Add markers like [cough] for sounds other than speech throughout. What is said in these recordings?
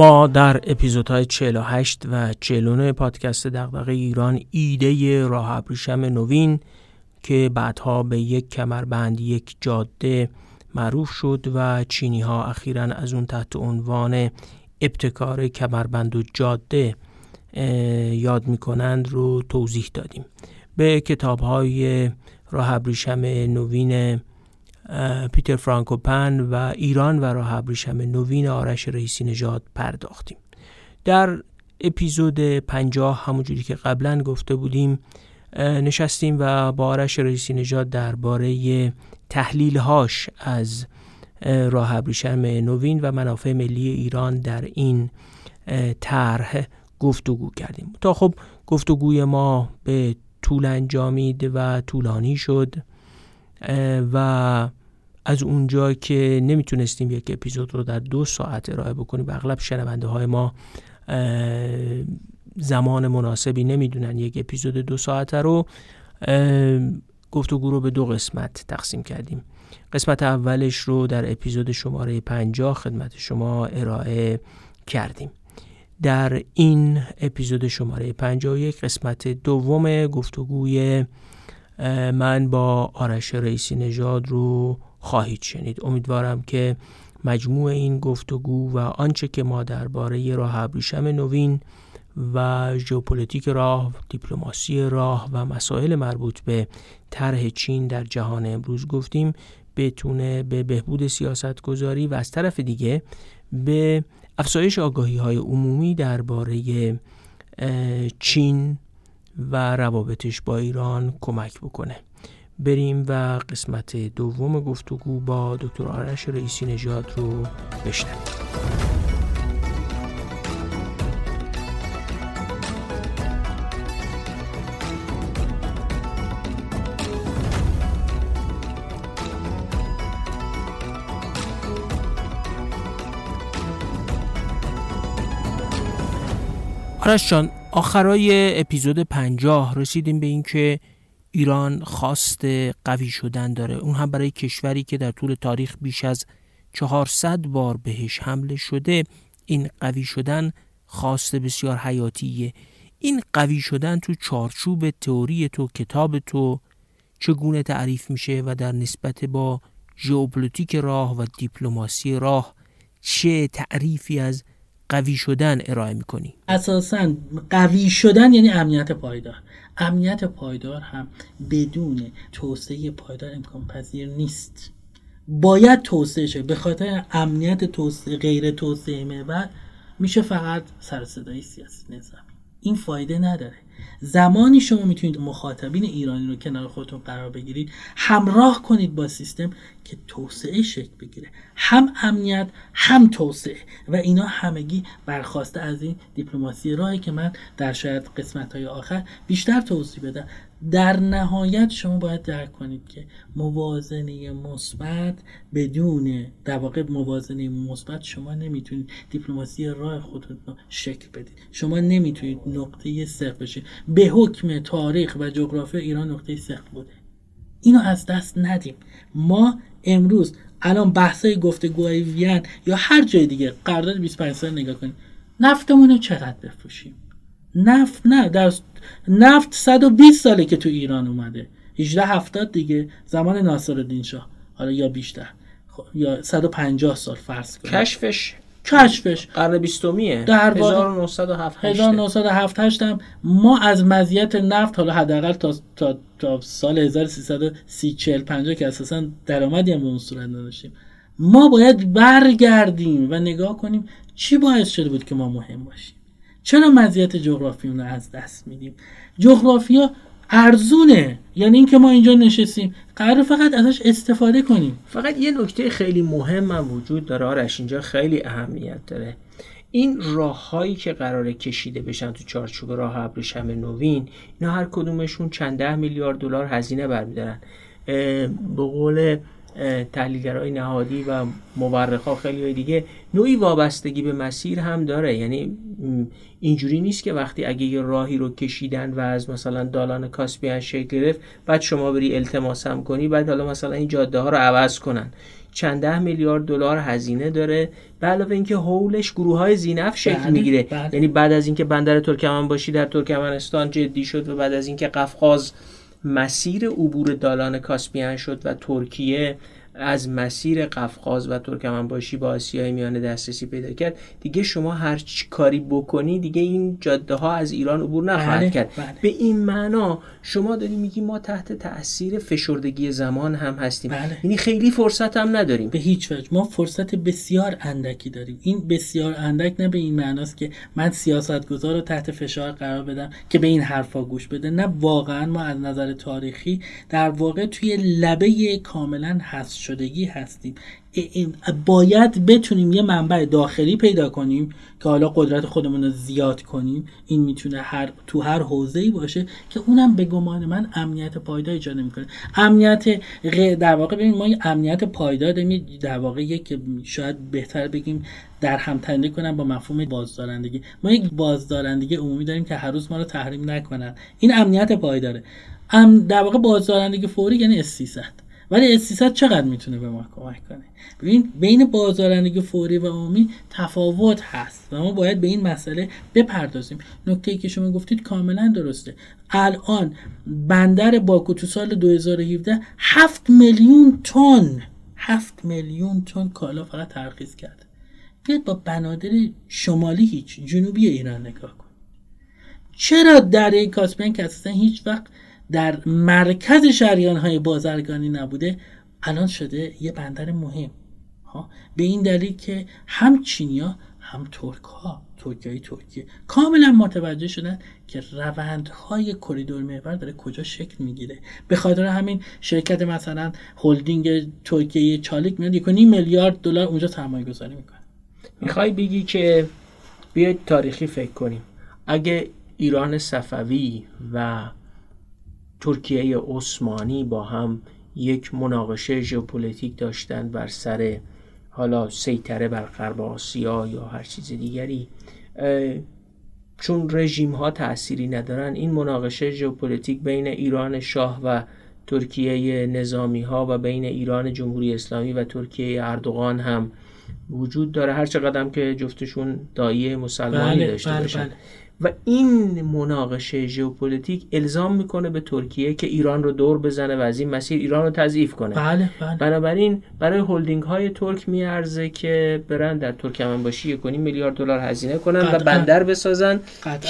ما در اپیزودهای 48 و 49 پادکست دغدغه ایران ایده راه ابریشم نوین که بعدها به یک کمربند یک جاده معروف شد و چینی ها اخیرا از اون تحت عنوان ابتکار کمربند و جاده یاد می‌کنند رو توضیح دادیم. به کتاب های راه ابریشم نوین پیتر فرانکوپن و ایران و راه ابریشم نوین آرش رئیسی نژاد پرداختیم. در اپیزود پنجاه همونجوری که قبلا گفته بودیم نشستیم و با آرش رئیسی نژاد درباره تحلیل هاش از راه ابریشم نوین و منافع ملی ایران در این طرح گفتگو کردیم. تا خب گفتگوی ما به طول انجامید و طولانی شد و از اونجا که نمی‌تونستیم یک اپیزود رو در دو ساعت ارائه بکنیم و اغلب شنونده های ما زمان مناسبی نمی‌دونن یک اپیزود دو ساعته رو. گفتگو رو به دو قسمت تقسیم کردیم. قسمت اولش رو در اپیزود شماره 50 خدمت شما ارائه کردیم. در این اپیزود شماره 51 قسمت دوم گفتگوی من با آرش رئیسی نژاد رو خواهید شنید. امیدوارم که مجموع این گفتگو و آنچه که ما درباره راه ابریشم نوین و ژئوپلیتیک راه، دیپلماسی راه و مسائل مربوط به طرح چین در جهان امروز گفتیم بتونه به بهبود سیاست گذاری و از طرف دیگه به افزایش آگاهی های عمومی درباره چین و روابطش با ایران کمک بکنه. بریم و قسمت دوم گفتگو با دکتر آرش رئیسی نژاد رو بشنویم. آرش جان آخرای اپیزود پنجاه رسیدیم به اینکه ایران خواست قوی شدن داره. اون هم برای کشوری که در طول تاریخ بیش از 400 بار بهش حمله شده این قوی شدن خواست بسیار حیاتیه. این قوی شدن تو چارچوب تئوری تو کتاب تو چگونه تعریف میشه و در نسبت با ژئوپلیتیک راه و دیپلماسی راه چه تعریفی از قوی شدن ارائه می‌کنی؟ اساسا قوی شدن یعنی امنیت پایدار. امنیت پایدار هم بدون توسعه پایدار امکان پذیر نیست. باید توسعه شه. به خاطر امنیت توسعه غیر توسعه محور میشه فقط سر سیاسی نظامی. این فایده نداره. زمانی شما می‌تونید مخاطبین ایرانی رو کنار خودتون قرار بگیرید همراه کنید با سیستم که توسعه شکل بگیره. هم امنیت هم توسعه. و اینا همگی برخواسته از این دیپلماسی راهی که من در شاید قسمت های آخر بیشتر توضیح بدم. در نهایت شما باید درک کنید که موازنه مثبت بدون در واقع موازنه مثبت شما نمی‌تونید دیپلماسی راه خودتون رو شکل بدید. شما نمی‌تونید نقطه صفر بشید. به حکم تاریخ و جغرافی ایران نقطه صفر بوده اینو از دست ندیم. ما امروز الان بحثای گفتگوهای وین یا هر جای دیگه قرارداد 25 سال نگاه کنید. نفتمون رو چقدر بفروشیم؟ نفت نه در نفت 120 ساله که تو ایران اومده. 18 هفتاد دیگه زمان ناصرالدین شاه. حالا یا بیشتر. خب یا 150 سال فرض کنید کشفش؟ کشفش. قرن بیستمیه؟ در 1907 1907 هم ما از مزیت نفت حالا حداقل تا, تا, تا سال 1330 40 50 که اساسا درآمدی هم به اون صورت نداشتیم. ما باید برگردیم و نگاه کنیم چی باعث شده بود که ما مهم باشیم. چرا مزیت جغرافی رو از دست میدیم؟ جغرافیا ارزونه. یعنی اینکه ما اینجا نشستیم قرار فقط ازش استفاده کنیم. فقط یه نکته خیلی مهم هم وجود داره آرش اینجا خیلی اهمیت داره. این راههایی که قرار کشیده بشن تو چارچوب راه ابریشم نوین اینا هر کدومشون چند ده میلیارد دلار هزینه برمیدارن. به قول تحلیلگرای نهادی و مورخا خیلی دیگه. نوعی وابستگی به مسیر هم داره. یعنی اینجوری نیست که وقتی اگه یه راهی رو کشیدن و از مثلا دالان کاسپیان شکل گرفت بعد شما بری التماس هم کنی بعد حالا مثلا این جاده ها رو عوض کنن. چند ده میلیارد دلار هزینه داره. به علاوه اینکه هولش گروه های زینف شکل بله، می‌گیره. بله. یعنی بعد از اینکه بندر ترکمن باشی در ترکمنستان جدی شد و بعد از اینکه قفقاز مسیر عبور دالان کاسپیان شد و ترکیه از مسیر قفقاز و ترکمنباشی با آسیای میانه دسترسی پیدا کرد. دیگه شما هر چی کاری بکنی دیگه این جاده ها از ایران عبور نخواهد بله، کرد. بله. به این معنا شما داری میگی ما تحت تاثیر فشردگی زمان هم هستیم. بله. یعنی خیلی فرصت هم نداریم. به هیچ وجه. ما فرصت بسیار اندکی داریم. این بسیار اندک نه به این معناست که من سیاستگزار رو تحت فشار قرار بدم که به این حرفا گوش بده. نه واقعا ما از نظر تاریخی در واقع توی لبه کاملا هست شدگی هستیم. باید بتونیم یه منبع داخلی پیدا کنیم که حالا قدرت خودمون رو زیاد کنیم. این می‌تونه هر تو هر حوزه‌ای باشه که اونم به گمان من امنیت پایدار ایجاد نمی‌کنه. امنیت در واقع ببین ما امنیت پایدار داریم در واقع که شاید بهتر بگیم در هم کنم با مفهوم بازدارندگی. ما یک بازدارندگی عمومی داریم که هر روز ما رو تحریم نکنن. این امنیت پایداره. در واقع بازدارندگی فوری یعنی استیصد ولی استیصد چقدر می‌تونه به ما کمک کنه؟ ببین بین بازدارندگی فوری و عمومی تفاوت هست و ما باید به این مسئله بپردازیم. نکته ای که شما گفتید کاملا درسته. الان بندر باکو تو سال 2017 7 میلیون تن 7 میلیون تن کالا فقط ترخیص کرده. بیاد با بنادر شمالی هیچ جنوبی ایران نگاه کن چرا دره کاسپین که اصلا هیچ وقت در مرکز شریان های بازرگانی نبوده الان شده یه بندر مهم. ها؟ به این دلیل که هم چینیا هم ترک ها ترکیه ترکیه کاملا متوجه شدن که روندهای کریدور محور داره کجا شکل می‌گیره. به خاطر همین شرکت مثلا هلدینگ ترکیه چالیک میاد یک میلیارد دلار اونجا سرمایه گذاری می‌کنه. می‌خوای بگی که بیاید تاریخی فکر کنیم. اگه ایران صفوی و ترکیه عثمانی با هم یک مناقشه ژئوپلیتیک داشتن بر سر حالا سیطره بر غرب آسیا یا هر چیز دیگری. چون رژیم ها تأثیری ندارن این مناقشه ژئوپلیتیک بین ایران شاه و ترکیه نظامی ها و بین ایران جمهوری اسلامی و ترکیه اردوغان هم وجود داره. هر چقدر که جفتشون داعیه مسلمانی بله، داشته بله، باشن. بله. و این مناقشه ژئوپلیتیک الزام می‌کنه به ترکیه که ایران رو دور بزنه و از این مسیر ایران رو تضعیف کنه. بله بله. بنابراین برای هلدینگ های ترک میارزه که برن در ترکمنباشی باشی میلیارد دلار هزینه کنن و بندر بسازن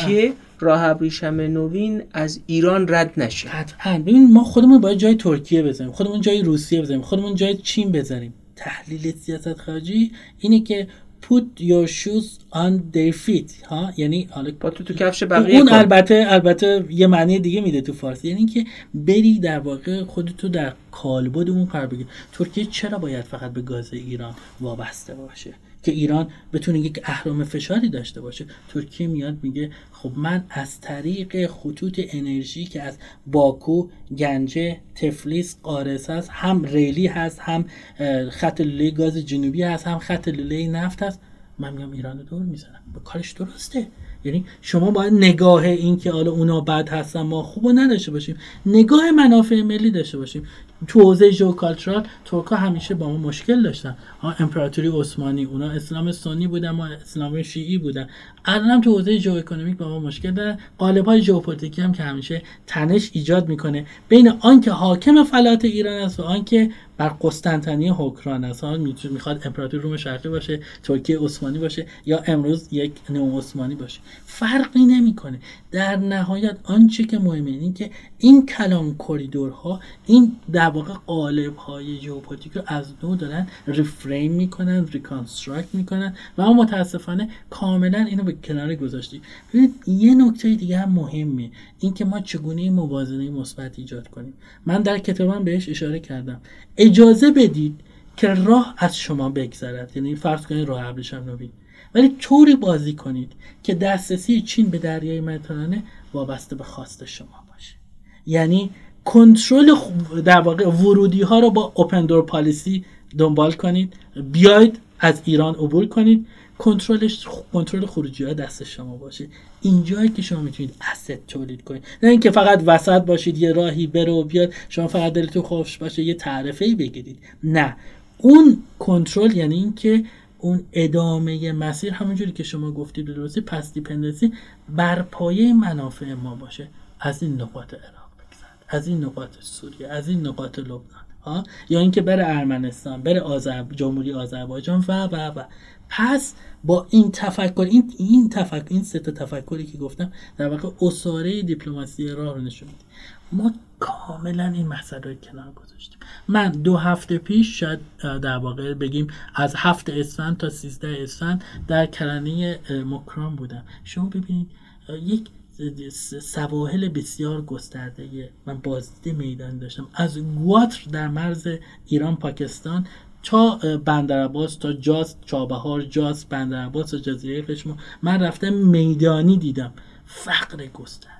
که راه ابریشم نوین از ایران رد نشه. قطعا. ببین ما خودمون باید جای ترکیه بزنیم خودمون جای روسیه بزنیم خودمون جای چین بزنیم. تحلیل سیاست خارجی اینه که put your shoes on their feet ها؟ یعنی حالا با تو تو کفش بقیه اون البته البته یه معنی دیگه میده تو فارسی یعنی که بری در واقع خودتو در کالبد اون قرار بگیر ترکیه چرا باید فقط به گاز ایران وابسته باشه؟ که ایران بتونه یک اهرام فشاری داشته باشه. ترکیه میاد میگه خب من از طریق خطوط انرژی که از باکو گنجه تفلیس قارس هست هم ریلی هست هم خط لوله گاز جنوبی هست هم خط لوله نفت هست من میگم ایران رو دور می‌زنم. به کارش درسته. یعنی شما باید نگاه این که حالا اونا بد هستن ما خوب نداشته باشیم. نگاه منافع ملی داشته باشیم. تو حوزه geocultural ترکا همیشه با ما مشکل داشتن. امپراتوری عثمانی اونا اسلام سنی بودن ما اسلام شیعی بودن. الان هم تو حوزه ژئواکونومیک با ما مشکل دارن قالب های ژئوپلیتیکی هم که همیشه تنش ایجاد می‌کنه بین آنکه حاکم فلات ایران است و آنکه بر قسطنطنیه حکمران است. می‌خواد امپراتوری روم شرقی باشه ترکیه عثمانی باشه یا امروز یک نو عثمانی باشه. فرقی نمی‌کنه. در نهایت آنچه که مهمه اینه که این کلان کریدورها این واقع قالب های ژئوپلیتیک رو از نو دارن reframe می‌کنن reconstruct می‌کنن و ما متاسفانه کاملا اینو به کنار گذاشتیم. ببینید یه نکته دیگه هم مهمه اینکه ما چگونه موازنه مثبت ایجاد کنیم. من در کتابم بهش اشاره کردم. اجازه بدید که راه از شما بگذرد. یعنی فرض کنید راه ابریشم نوین ولی طوری بازی کنید که دسترسی چین به دریای مدیترانه وابسته به خواست شما باشه. یعنی کنترل در واقع ورودی ها رو با اوپن دور پالیسی دنبال کنید. بیاید از ایران عبور کنید. کنترلش کنترل خروجی ها دست شما باشه. اینجایی که شما می‌تونید اسید تولید کنید. نه اینکه فقط وسط باشید یه راهی بره و بیاد شما فقط دلتون خوش باشه یه تعرفه ای بگیرید. نه. اون کنترل یعنی اینکه اون ادامه مسیر همونجوری که شما گفتید درستی پس دیپندنسی بر پایه منافع ما باشه. از این نقاط بگذرد از این نقاط سوریه از این نقاط لبنان ها؟ یا اینکه بره ارمنستان بره جمهوری آذربایجان و و و. پس با این تفکر این این تفکر این سه تفکری که گفتم در واقع اساره دیپلماسی راه رو نشون میده. ما کاملا این مسئله رو کنار گذاشتیم. من دو هفته پیش شاید در واقع بگیم از هفت اسفند تا سیزده اسفند در کرانه مکران بودم. شما ببینید یک سواحل بسیار گسترده. من بازدید میدان داشتم. از گواتر در مرز ایران پاکستان تا بندرعباس تا جاز چابهار جاز بندرعباس و جزیره قشم من رفتم میدانی دیدم. فقر گسترده.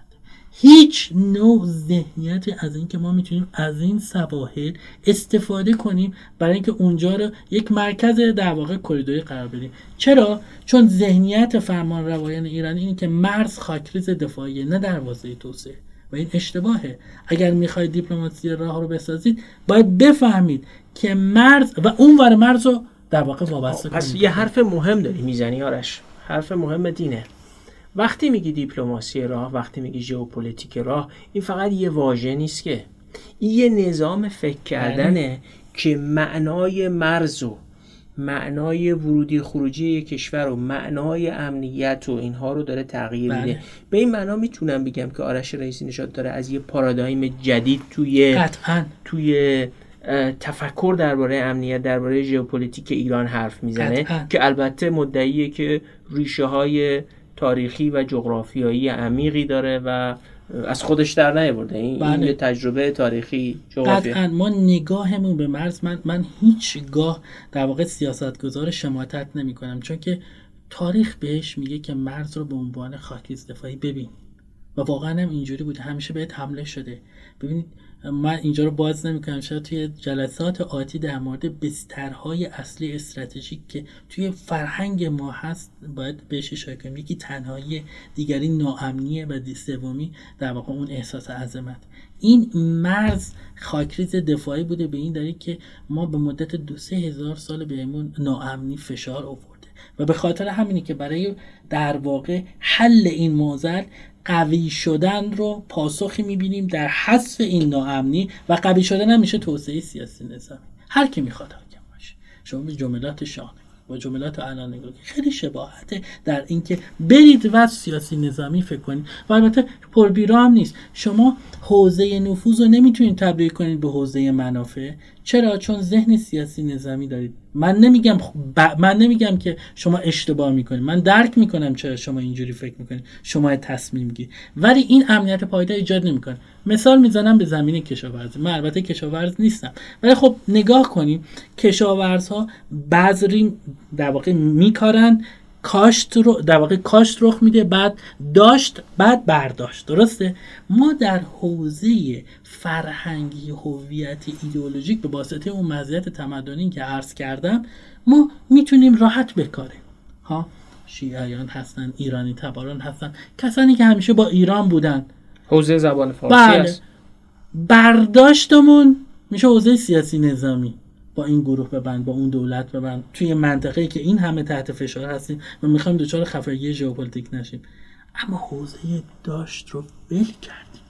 هیچ نوع ذهنیتی از اینکه ما می‌تونیم از این سواحل استفاده کنیم برای اینکه اونجا رو یک مرکز در واقع کریدوری قرار بدیم. چرا؟ چون ذهنیت فرمان روایان ایرانی اینه که مرز خاکریز دفاعی نه دروازه توسعه. و این اشتباهه. اگر می‌خواید دیپلماسی راه رو بسازید باید بفهمید که مرز و اون ور مرز رو در واقع وابسته پس یه حرف مهم داری می‌زنی آرش. حرف مهم اینه. وقتی میگی دیپلماسی راه وقتی میگی ژئوپلیتیک راه این فقط یه واژه نیست که این یه نظام فکر کردنه بله. که معنای مرز و معنای ورودی خروجی یک کشور و معنای امنیت و اینها رو داره تغییر میده بله. به این معنا می‌تونم بگم که آرش رئیسی نژاد داره از یه پارادایم جدید توی قطعا. توی تفکر درباره امنیت درباره ژئوپلیتیک ایران حرف می‌زنه که البته مدعیه که ریشه های تاریخی و جغرافیایی عمیقی داره و از خودش در نیاورده. این, بله. یه تجربه تاریخی جغرافی. قطعا. ما نگاهمون به مرز من من هیچگاه در واقع سیاستگزار شماتت نمی کنم چون که تاریخ بهش میگه که مرز رو به عنوان خاکریز دفاعی ببین. و واقعا هم اینجوری بوده همیشه بهت حمله شده. ببینید من اینجا رو باز نمی‌کنم. شاید توی جلسات آتی در مورد بسترهای اصلی استراتژیک که توی فرهنگ ما هست باید بهش اشاره کنیم. یکی تنهایی دیگری ناامنیه و سومی در واقع اون احساس عظمت. این مرز خاکریز دفاعی بوده به این دلیل که ما به مدت دو سه هزار سال بهمون ناامنی فشار آورده. و به خاطر همینی که برای در واقع حل این موزل قوی شدن رو پاسخی می‌بینیم در حذف این ناامنی و قوی شدن هم میشه توسعه سیاسی نظامی. هر کی می‌خواد حاکم باشه. شما به جملات شاه با جملات الان خیلی شباهته در اینکه برید و سیاسی نظامی فکر کنید. و البته پربیرا هم نیست. شما حوزه نفوذ رو نمی‌تونید تبدیل کنید به حوزه منافع. چرا؟ چون ذهن سیاسی نظامی دارید. من نمیگم من نمیگم که شما اشتباه می‌کنید. من درک می‌کنم چرا شما اینجوری فکر می‌کنید. شما تصمیم گیر ولی این امنیت پایدار ایجاد نمی‌کنه. مثال می‌زنم به زمین کشاورزی من البته کشاورز نیستم. ولی خب نگاه کنیم کشاورزها بذری در واقع میکارن. کاشت رو در واقع کاشت رخ میده بعد داشت بعد برداشت. درسته؟ ما در حوزه فرهنگی هویتی ایدئولوژیک به واسطه اون مزیت تمدنی که عرض کردم ما می‌تونیم راحت بکاریم. ها؟ شیعیان هستن ایرانی تباران هستن کسانی که همیشه با ایران بودن. حوزه زبان فارسی بله. برداشتمون میشه حوزه سیاسی نظامی. با این گروه ببند با اون دولت ببند. توی منطقه که این همه تحت فشار هستیم و می‌خوایم دچار خفگی ژئوپلیتیک نشیم. اما حوزه داشت رو ول کردیم.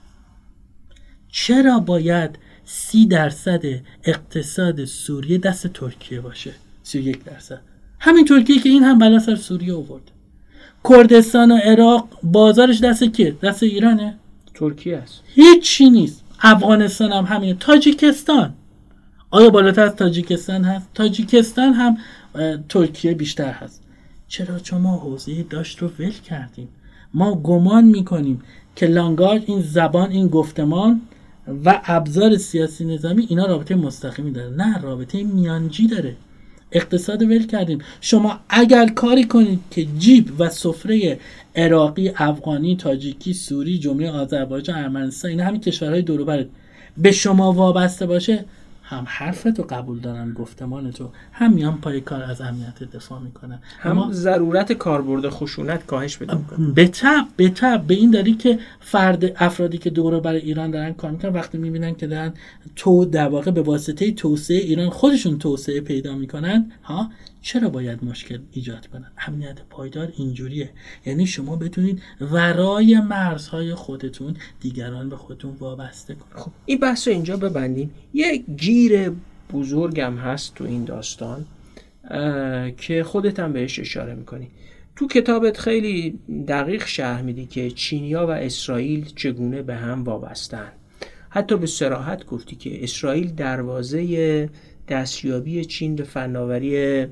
چرا باید سی درصد اقتصاد سوریه دست ترکیه باشه؟ سی یک درصد. همین ترکیه که این همه بلا سر سوریه آورد. کردستان و عراق بازارش دست که دست ایرانه. ترکیه است. هیچی نیست. افغانستان هم همینه. تاجیکستان. آیا بالاتر از تاجیکستان هست؟ تاجیکستان هم ترکیه بیشتر هست. چرا چون ما حوزه داشت رو ول کردیم ما گمان می‌کنیم که لانگاژ این زبان این گفتمان و ابزار سیاسی نظامی اینا رابطه مستقیمی داره نه رابطه میانجی داره. اقتصاد ول کردیم. شما اگر کاری کنید که جیب و سفره عراقی افغانی تاجیکی سوری جمله آذربایجان ارمنستان اینا همین کشورهای دور به شما وابسته باشه هم حرف تو قبول دارن گفتمان تو هم میان پای کار از امنیت دفاع می‌کنن. هم اما ضرورت کاربرد خشونت کاهش بده به تب به تب به این داری که فرد افرادی که دوره برای ایران دارن کار می‌کنن وقتی می‌بینن که دارن تو در واقع به واسطه توسعه ایران خودشون توسعه پیدا می‌کنن ها چرا باید مشکل ایجاد کنن امنیت پایدار اینجوریه. یعنی شما بتونید ورای مرزهای خودتون دیگران به خودتون وابسته کنید. خب این بحث رو اینجا ببندیم. یه گیر بزرگم هست تو این داستان که خودت هم بهش اشاره می‌کنی. تو کتابت خیلی دقیق شرح میدی که چینیا و اسرائیل چگونه به هم وابستن. حتی به سراحت گفتی که اسرائیل دروازه دستیابی چین به فناوری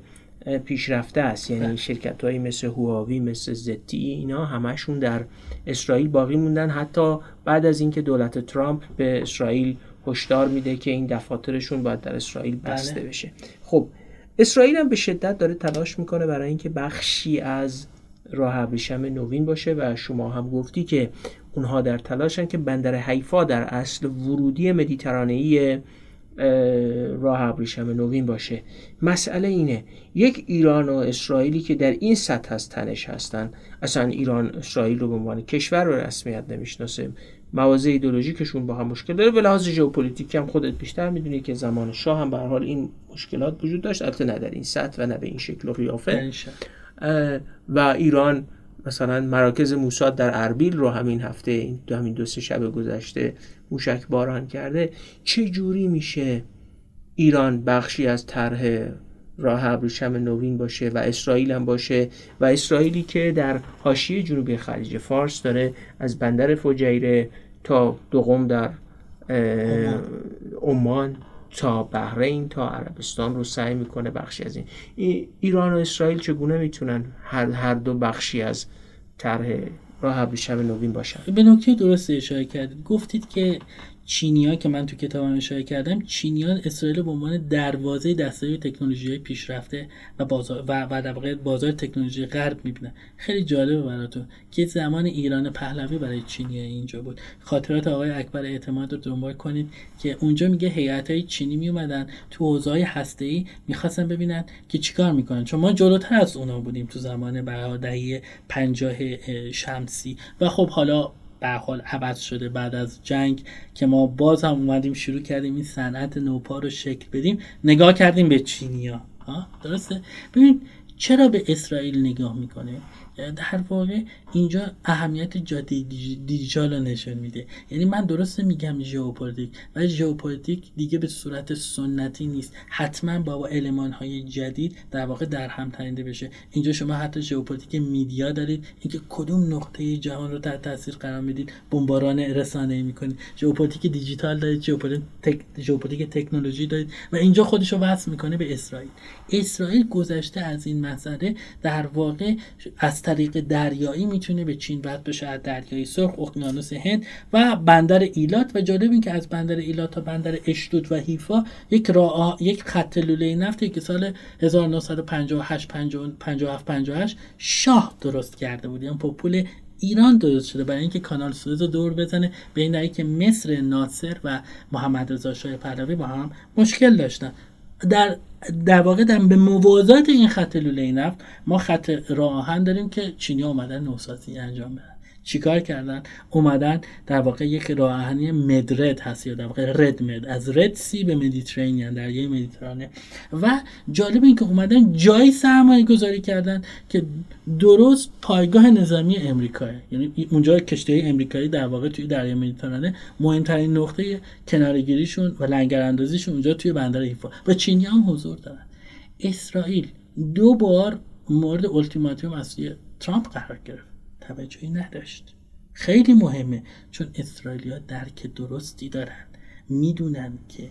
پیشرفته است یعنی بله. شرکت هایی مثل هواوی مثل زتی اینا همشون در اسرائیل باقی موندن حتی بعد از اینکه دولت ترامپ به اسرائیل هشدار میده که این دفاترشون باید در اسرائیل بله. بسته بشه خب اسرائیل هم به شدت داره تلاش می‌کنه برای اینکه بخشی از راه ابریشم نوین باشه و شما هم گفتی که اونها در تلاشن که بندر حیفا در اصل ورودی مدیترانه‌ای راه ابریشم نوین باشه. مسئله اینه یک ایران و اسرائیلی که در این سطح از تنش هستن اصلا ایران اسرائیل رو به عنوان کشور رو رسمیت نمی‌شناسه. مواضع ایدئولوژیکشون با هم مشکل داره. به لحاظ ژئوپلیتیک هم خودت بیشتر می‌دونی که زمان شاه هم به حال این مشکلات وجود داشت. البته نه در این سطح و نه به این شکل و قیافه. و ایران مثلا مراکز موساد در اربیل رو همین هفته این دو همین دو سه شب گذشته موشک باران کرده. چه جوری میشه ایران بخشی از طرح راه ابریشم نوین باشه و اسرائیل هم باشه و اسرائیلی که در حاشیه جنوبی خلیج فارس داره از بندر فجیره تا دوقم در عمان. تا بحرین تا عربستان رو سعی می‌کنه بخشی از این. ایران و اسرائیل چگونه می‌تونن هر, هر دو بخشی از طرح راه ابریشم نوین باشن؟ به نکته درست اشاره کردید. گفتید که چینیا که من تو کتابم اشاره کردم چینیا اسرائیل به عنوان دروازه دستیابی تکنولوژی پیشرفته و بازار و, و در واقع بازار تکنولوژی غرب می‌بینن. خیلی جالبه براتون که زمان ایران پهلوی برای چینیا اینجا بود. خاطرات آقای اکبر اعتماد رو دنبال کنید که اونجا میگه هیئت های چینی میومدن تو حوزه هسته ای می‌خواستن ببینن که چیکار می‌کنن. چون ما جلوتر از اونا بودیم تو زمان دهه 50 شمسی. و خب حالا به حال عوض شده بعد از جنگ که ما باز هم اومدیم شروع کردیم این صنعت نوپا رو شکل بدیم. نگاه کردیم به چینیا ها درسته؟ ببین چرا به اسرائیل نگاه می‌کنه در واقع اینجا اهمیت جاده دیجیتال نشون میده. یعنی من درسته میگم ژئوپلیتیک ولی ژئوپلیتیک دیگه به صورت سنتی نیست. حتما با المان های جدید در واقع در هم تنیده بشه. اینجا شما حتی ژئوپلیتیک media دارید. اینکه کدوم نقطه جهان رو تحت تاثیر قرار می‌دید بمباران رسانه می‌کنید. ژئوپلیتیک دیجیتال دارید ژئوپلیتیک tech... تکنولوژی دارید و اینجا خودش رو وصل می‌کنه به اسرائیل. اسرائیل گذشته از این مسئله در واقع از طریق دریایی می‌تونه به چین رد بشه از دریای سرخ اقیانوس هند و بندر ایلات و جالب این که از بندر ایلات تا بندر اشتود و حیفا یک راه یک خط لوله نفتی که سال 1958 57 58 شاه درست کرده بود. یعنی پول ایران درست شده برای اینکه کانال سوئز رو دور بزنه. به این که مصر ناصر و محمد رضا شاه پهلوی با هم مشکل داشتن. در در واقع در به موازات این خط لوله نفت ما خط راه آهن داریم که چینی اومدن نوسازی انجام بدن. چیکار کردن؟ اومدن در واقع یک راه مدرد هست یا در واقع رد مد. از رد سی به مدیترانیان دریای مدیترانه. و جالب این که اومدن جای سرمایه گذاری کردن که درست پایگاه نظامی امریکا یعنی اونجا کشتی امریکایی در واقع توی دریای مدیترانه مهمترین نقطه کنارگیریشون و لنگر اندازیشون اونجا توی بندر حیفا و چینی هم حضور دارن. اسرائیل دو بار مورد التیماتوم از ترامپ قرار گرفت. توجهی نداشت. خیلی مهمه چون اسرائیلیا درک درستی دارن. می‌دونن که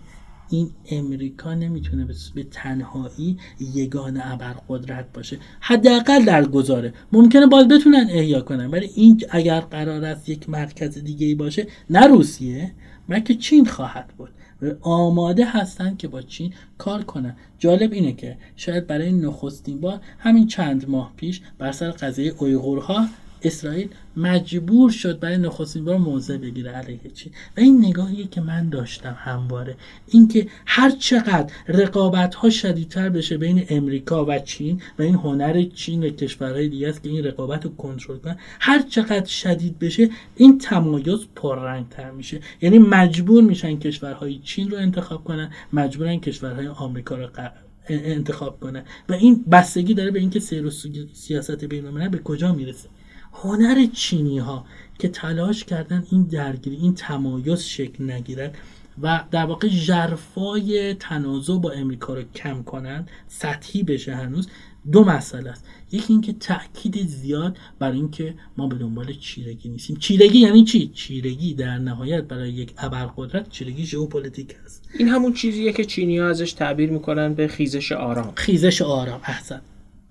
این امریکا نمی‌تونه به تنهایی یگان ابرقدرت باشه. حداقل در گذاره ممکنه باز بتونن احیا کنن ولی این اگر قرار است یک مرکز دیگه ای باشه نه روسیه بلکه چین خواهد بود. و آماده هستن که با چین کار کنن. جالب اینه که شاید برای نخستین بار همین چند ماه پیش بر سر قضیه اویغورها اسرائیل مجبور شد برای نخستین بار موضع بگیره علیه چین و این نگاهیه که من داشتم همواره. اینکه هر چقدر رقابت ها شدیدتر بشه بین امریکا و چین و این هنر چین و کشورهای دیگه است که این رقابت رو کنترل کنن هر چقدر شدید بشه این تمایز پررنگتر میشه. یعنی مجبور میشن کشورهای چین رو انتخاب کنن مجبورن کشورهای آمریکا رو انتخاب کنه و این بستگی داره به اینکه سیر و سیاست بین به کجا می‌رسه. هنر چینی ها که تلاش کردن این درگیری این تمایز شکل نگیرد و در واقع جرفای تنازع با امریکا رو کم کنن سطحی بشه هنوز دو مسئله است. یکی اینکه تاکید زیاد بر اینکه ما به دنبال چیرگی نیستیم. چیرگی یعنی چی؟ چیرگی در نهایت برای یک ابرقدرت چیرگی ژئوپلیتیک است. این همون چیزیه که چینی ها ازش تعبیر می‌کنن به خیزش آرام. خیزش آرام احسن.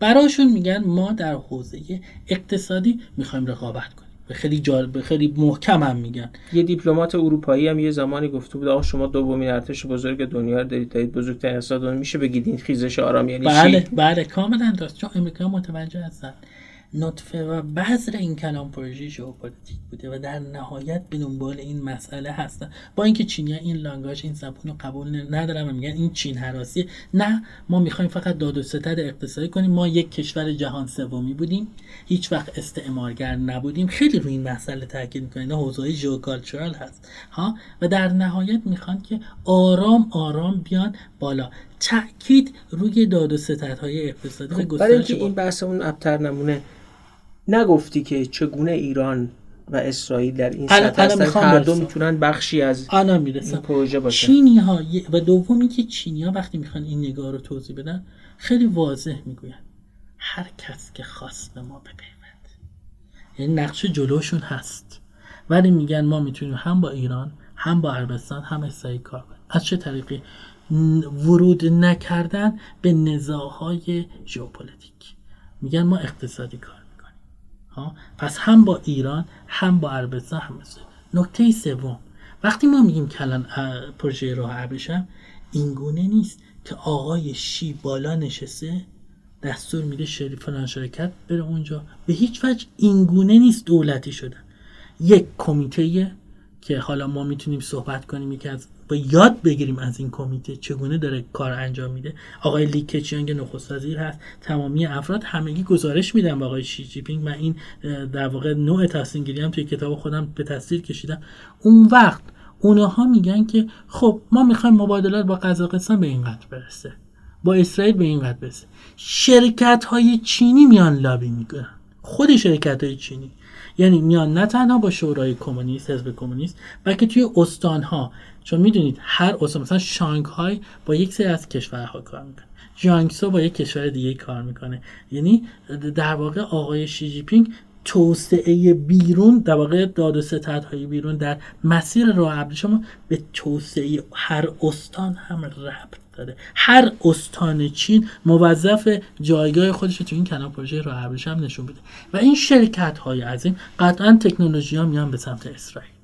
براشون میگن ما در حوزه اقتصادی می‌خوایم رقابت کنیم. به خیلی جالب خیلی محکم هم میگن. یه دیپلمات اروپایی هم یه زمانی گفته بود آقا شما دومین ارتش بزرگ دنیا رو دارید دارید بزرگترین اقتصاد میشه بگید این خیزش آرام یعنی بله بله کاملا درست. چون امریکا متوجه هستن. نطفه و بذر این کلان پروژه ژئوپلیتیک بوده و در نهایت به دنبال این مسئله هستن. با اینکه چینی این langage این زبون رو قبول ندارن و میگن این چین هراسی نه ما می‌خوایم فقط داد و ستد اقتصادی کنیم. ما یک کشور جهان سومی بودیم. هیچ وقت استعمارگر نبودیم. خیلی روی این مسئله تاکید می‌کنن حوزه geocultural هست. ها؟ و در نهایت می‌خوان که آرام آرام بیان بالا. تاکید روی داد و ستدهای اقتصادی خب برای اینکه این بحث اون ابتر نمونه نگفتی که چگونه ایران و اسرائیل در این سطح هستن هر دو می‌تونن بخشی از این پروژه باشه چینی ها و دومی که چینی ها وقتی می‌خوان این نگاه رو توضیح بدن خیلی واضح می‌گوین. هر کس که خواست به ما بپیوند. یعنی نقش جلوشون هست. ولی میگن ما می‌تونیم هم با ایران هم با عربستان هم اسرائیل کار کنیم. از چه طریقی؟ ورود نکردن به نزاهای ژئوپلیتیک. میگن ما اقتصادی کار پس هم با ایران هم با عربستان هم مثل نکته سوم. وقتی ما میگیم کلان پروژه راه ابریشم این گونه نیست که آقای شی بالا نشسته دستور میده شریف فلان شرکت بره اونجا. به هیچ وجه این گونه نیست دولتی شدن. یک کمیته که حالا ما می‌تونیم صحبت کنیم یکی از با یاد بگیریم از این کمیته چگونه داره کار انجام میده. آقای لی کچیانگ نخست وزیر هست. تمامی افراد همگی گزارش میدن به آقای شی جی پینگ من این در واقع نوع تصمیم گیری هم توی کتاب خودم به تصویر کشیدم. اون وقت اونها میگن که خب ما می‌خوایم مبادلات با قزاقستان به این قدر برسه. با اسرائیل به این قدر برسه. شرکت های چینی میان لابی می‌کنن. خود شرکت های چینی. یعنی میان نه تنها با شورای کمونیست حزب کمونیست بلکه توی استان ها چون می‌دونید هر استان مثلا شانگهای با یک سری از کشورها کار می‌کنه. جانگسو با یک کشور دیگه کار می‌کنه. یعنی در واقع آقای شی جی پینگ توسعه بیرون در واقع داد و ستدهای بیرون در مسیر راه شما به توسعه هر استان هم ربط داره. هر استان چین موظف جایگاه خودش تو این کلام پروژه راه هم نشون بده و این شرکت های عظیم قطعا تکنولوژی ها میان به سمت اسرائیل.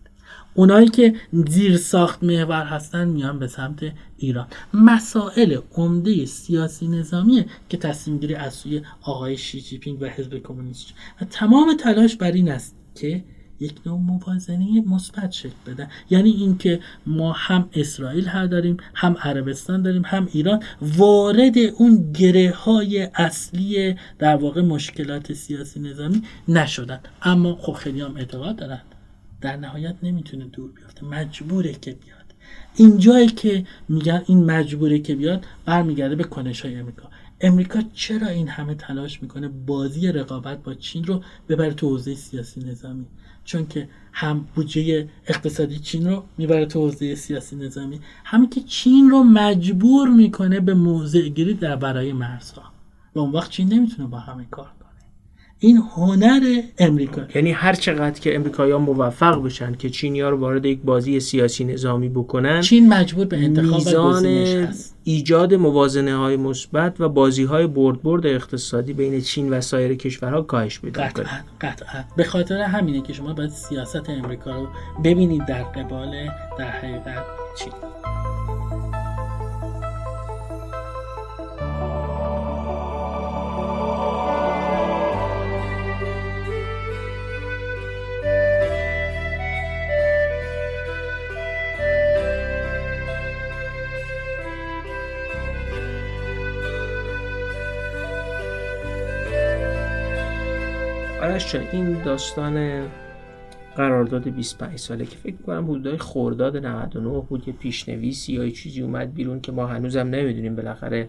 اونایی که زیر ساخت محور هستن میان به سمت ایران. مسائل عمده سیاسی نظامیه که تصمیم گیری از سوی آقای شی جی پینگ و حزب کمونیست و تمام تلاش بر این است که یک نوع موازنه مثبت شکل بدن یعنی اینکه ما هم اسرائیل ها داریم هم عربستان داریم هم ایران وارد اون گره های اصلی در واقع مشکلات سیاسی نظامی نشدن. اما خب خیلی هم اعتقاد دارن. در نهایت نمی‌تونه دور بیفته. مجبوره که بیاد. اینجایی که میگن این مجبوره که بیاد برمیگرده به کنش های امریکا. امریکا چرا این همه تلاش می‌کنه بازی رقابت با چین رو ببره تو حوزه سیاسی نظامی؟ چون که هم بودجه اقتصادی چین رو می‌بره تو حوزه سیاسی نظامی. همین که چین رو مجبور می‌کنه به موضع گیری در برای مرزها. و اون وقت چین نمی‌تونه با همه کار این هنر امریکا. یعنی هر چقدر که امریکایی‌ها موفق بشن که چینی‌ها رو وارد یک بازی سیاسی نظامی بکنن چین مجبور به انتخاب میزان ایجاد موازنه های مثبت و بازی های برد برد اقتصادی بین چین و سایر کشورها کاهش پیدا کنه. قطعا. به خاطر همینه که شما باید سیاست امریکا رو ببینید در قبال در حقیقت چین. آرش این داستان قرارداد 25 ساله که فکر کنم حدودای خورداد 99 بود یه پیشنویسی یا چیزی اومد بیرون که ما هنوزم نمی‌دونیم بالاخره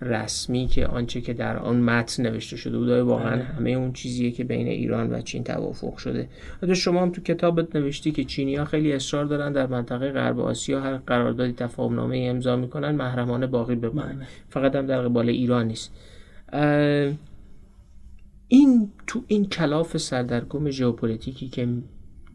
رسمی که آنچه که در آن متن نوشته شده بود واقعا بله. همه اون چیزیه که بین ایران و چین توافق شده حتی شما هم تو کتابت نوشتی که چینی ها خیلی اصرار دارن در منطقه غرب آسیا هر قراردادی تفاهم نامه امضا می‌کنن محرمانه باقی بمانه بله. فقط هم در قبال ایران نیست این تو این کلاف سردرگم ژئوپلیتیکی که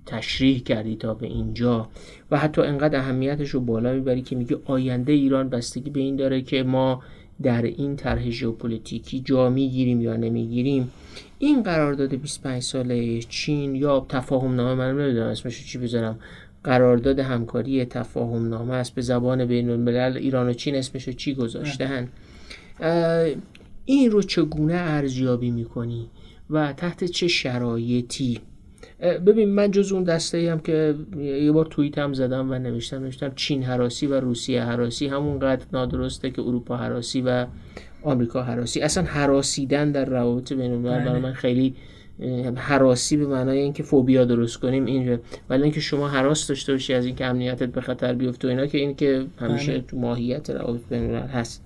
تشریح کردی تا به اینجا و حتی انقدر اهمیتش رو بالا می‌بری که میگه آینده ایران بستگی به این داره که ما در این طرح ژئوپلیتیکی جا می‌گیریم یا نمی‌گیریم. این قرارداد 25 ساله چین یا تفاهم نامه من نمی‌دونم اسمش چی بذارم قرارداد همکاری تفاهم نامه است. به زبان بین الملل ایران و چین اسمش چی گذاشتن این رو چگونه ارزیابی می‌کنی و تحت چه شرایطی ببین من جز اون دسته هم که یه بار توییت هم زدم و نوشتم نوشتم چین حراسی و روسیه حراسی همونقدر نادرسته که اروپا حراسی و آمریکا حراسی اصلا حراسیدن در روابط بین الملل برای بله. من خیلی حراسی به معنای اینکه فوبیا درست کنیم این ولی اینکه شما حراس داشته باشی از اینکه امنیتت به خطر بیفته و اینا که این که همیشه بله. تو ماهیت روابط بین هست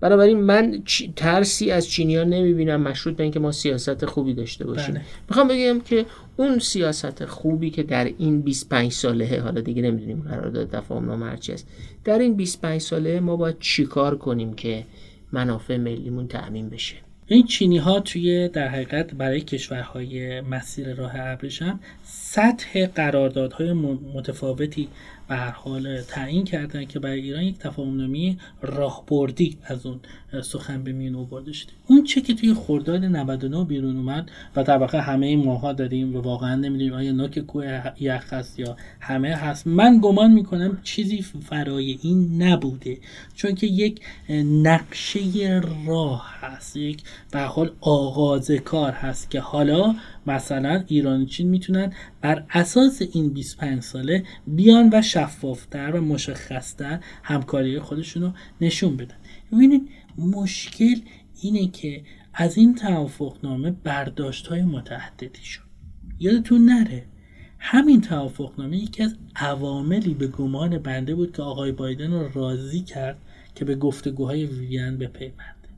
بنابراین من ترسی از چینیا نمی‌بینم مشروط به اینکه ما سیاست خوبی داشته باشیم بله. می‌خوام بگم که اون سیاست خوبی که در این 25 ساله حالا دیگه نمی‌دونیم قرارداد تفاهم نامه هرچی است در این 25 ساله ما باید چیکار کنیم که منافع ملیمون تأمین بشه این چینی ها توی در حقیقت برای کشورهای مسیر راه ابریشم سطح قراردادهای متفاوتی به هر حال تعیین کردن که برای ایران یک تفاهمنامه راهبردی از اون سخن به میون آورده اون چه که توی خرداد 99 بیرون اومد و در واقع همه ماها داریم و واقعا نمی‌دونیم آیا نوک کوه یخ هست یا همه هست من گمان می‌کنم چیزی فرای این نبوده. چون که یک نقشه راه هست یک به حال آغاز کار هست که حالا مثلا ایران و چین می‌تونن بر اساس این 25 ساله بیان و شفافتر و مشخصتر همکاری خودشون رو نشون بدن. ببینید مشکل اینه که از این توافقنامه برداشت های متعددی شد. یادتون نره همین توافقنامه یکی از عواملی به گمان بنده بود که آقای بایدن رو راضی کرد که به گفتگوهای ویویان بپیونده.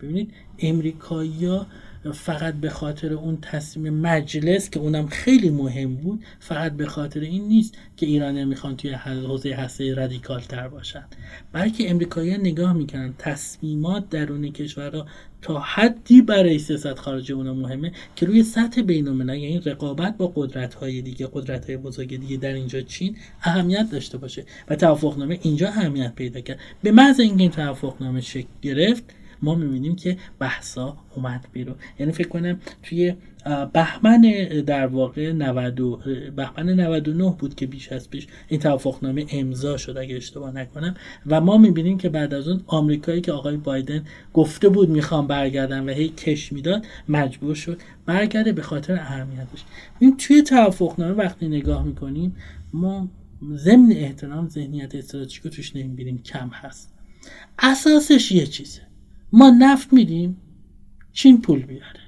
ببینید امریکایی‌ها فقط به خاطر اون تصمیم مجلس که اونم خیلی مهم بود فقط به خاطر این نیست که ایران می‌خوان توی حوزه هسته رادیکال تر باشن. بلکه امریکایی نگاه می‌کنن تصمیمات درون کشورها تا حدی برای سیاست خارجی اونا مهمه که روی سطح بین الملل یعنی رقابت با قدرت های دیگه قدرت های بزرگ دیگه در اینجا چین اهمیت داشته باشه. و توافقنامه اینجا اهمیت پیدا کرد. به محض اینکه این توافقنامه شکل گرفت ما می‌بینیم که بحثا اومد بیرون. یعنی فکر کنم توی بهمن در واقع 90 بهمن 99 بود که بیش از پیش این توافقنامه امضا شد اگه اشتباه نکنم. و ما می‌بینیم که بعد از اون آمریکایی که آقای بایدن گفته بود می‌خوام برگردن و هی کش می‌داد مجبور شد برگرده به خاطر اهمیتش. این توی توافقنامه وقتی نگاه می‌کنیم ما ضمن احترام ذهنیت استراتژیک توش نمی‌بینیم کم هست. اساسش یه چیزه. ما نفت میدیم چین پول بیاره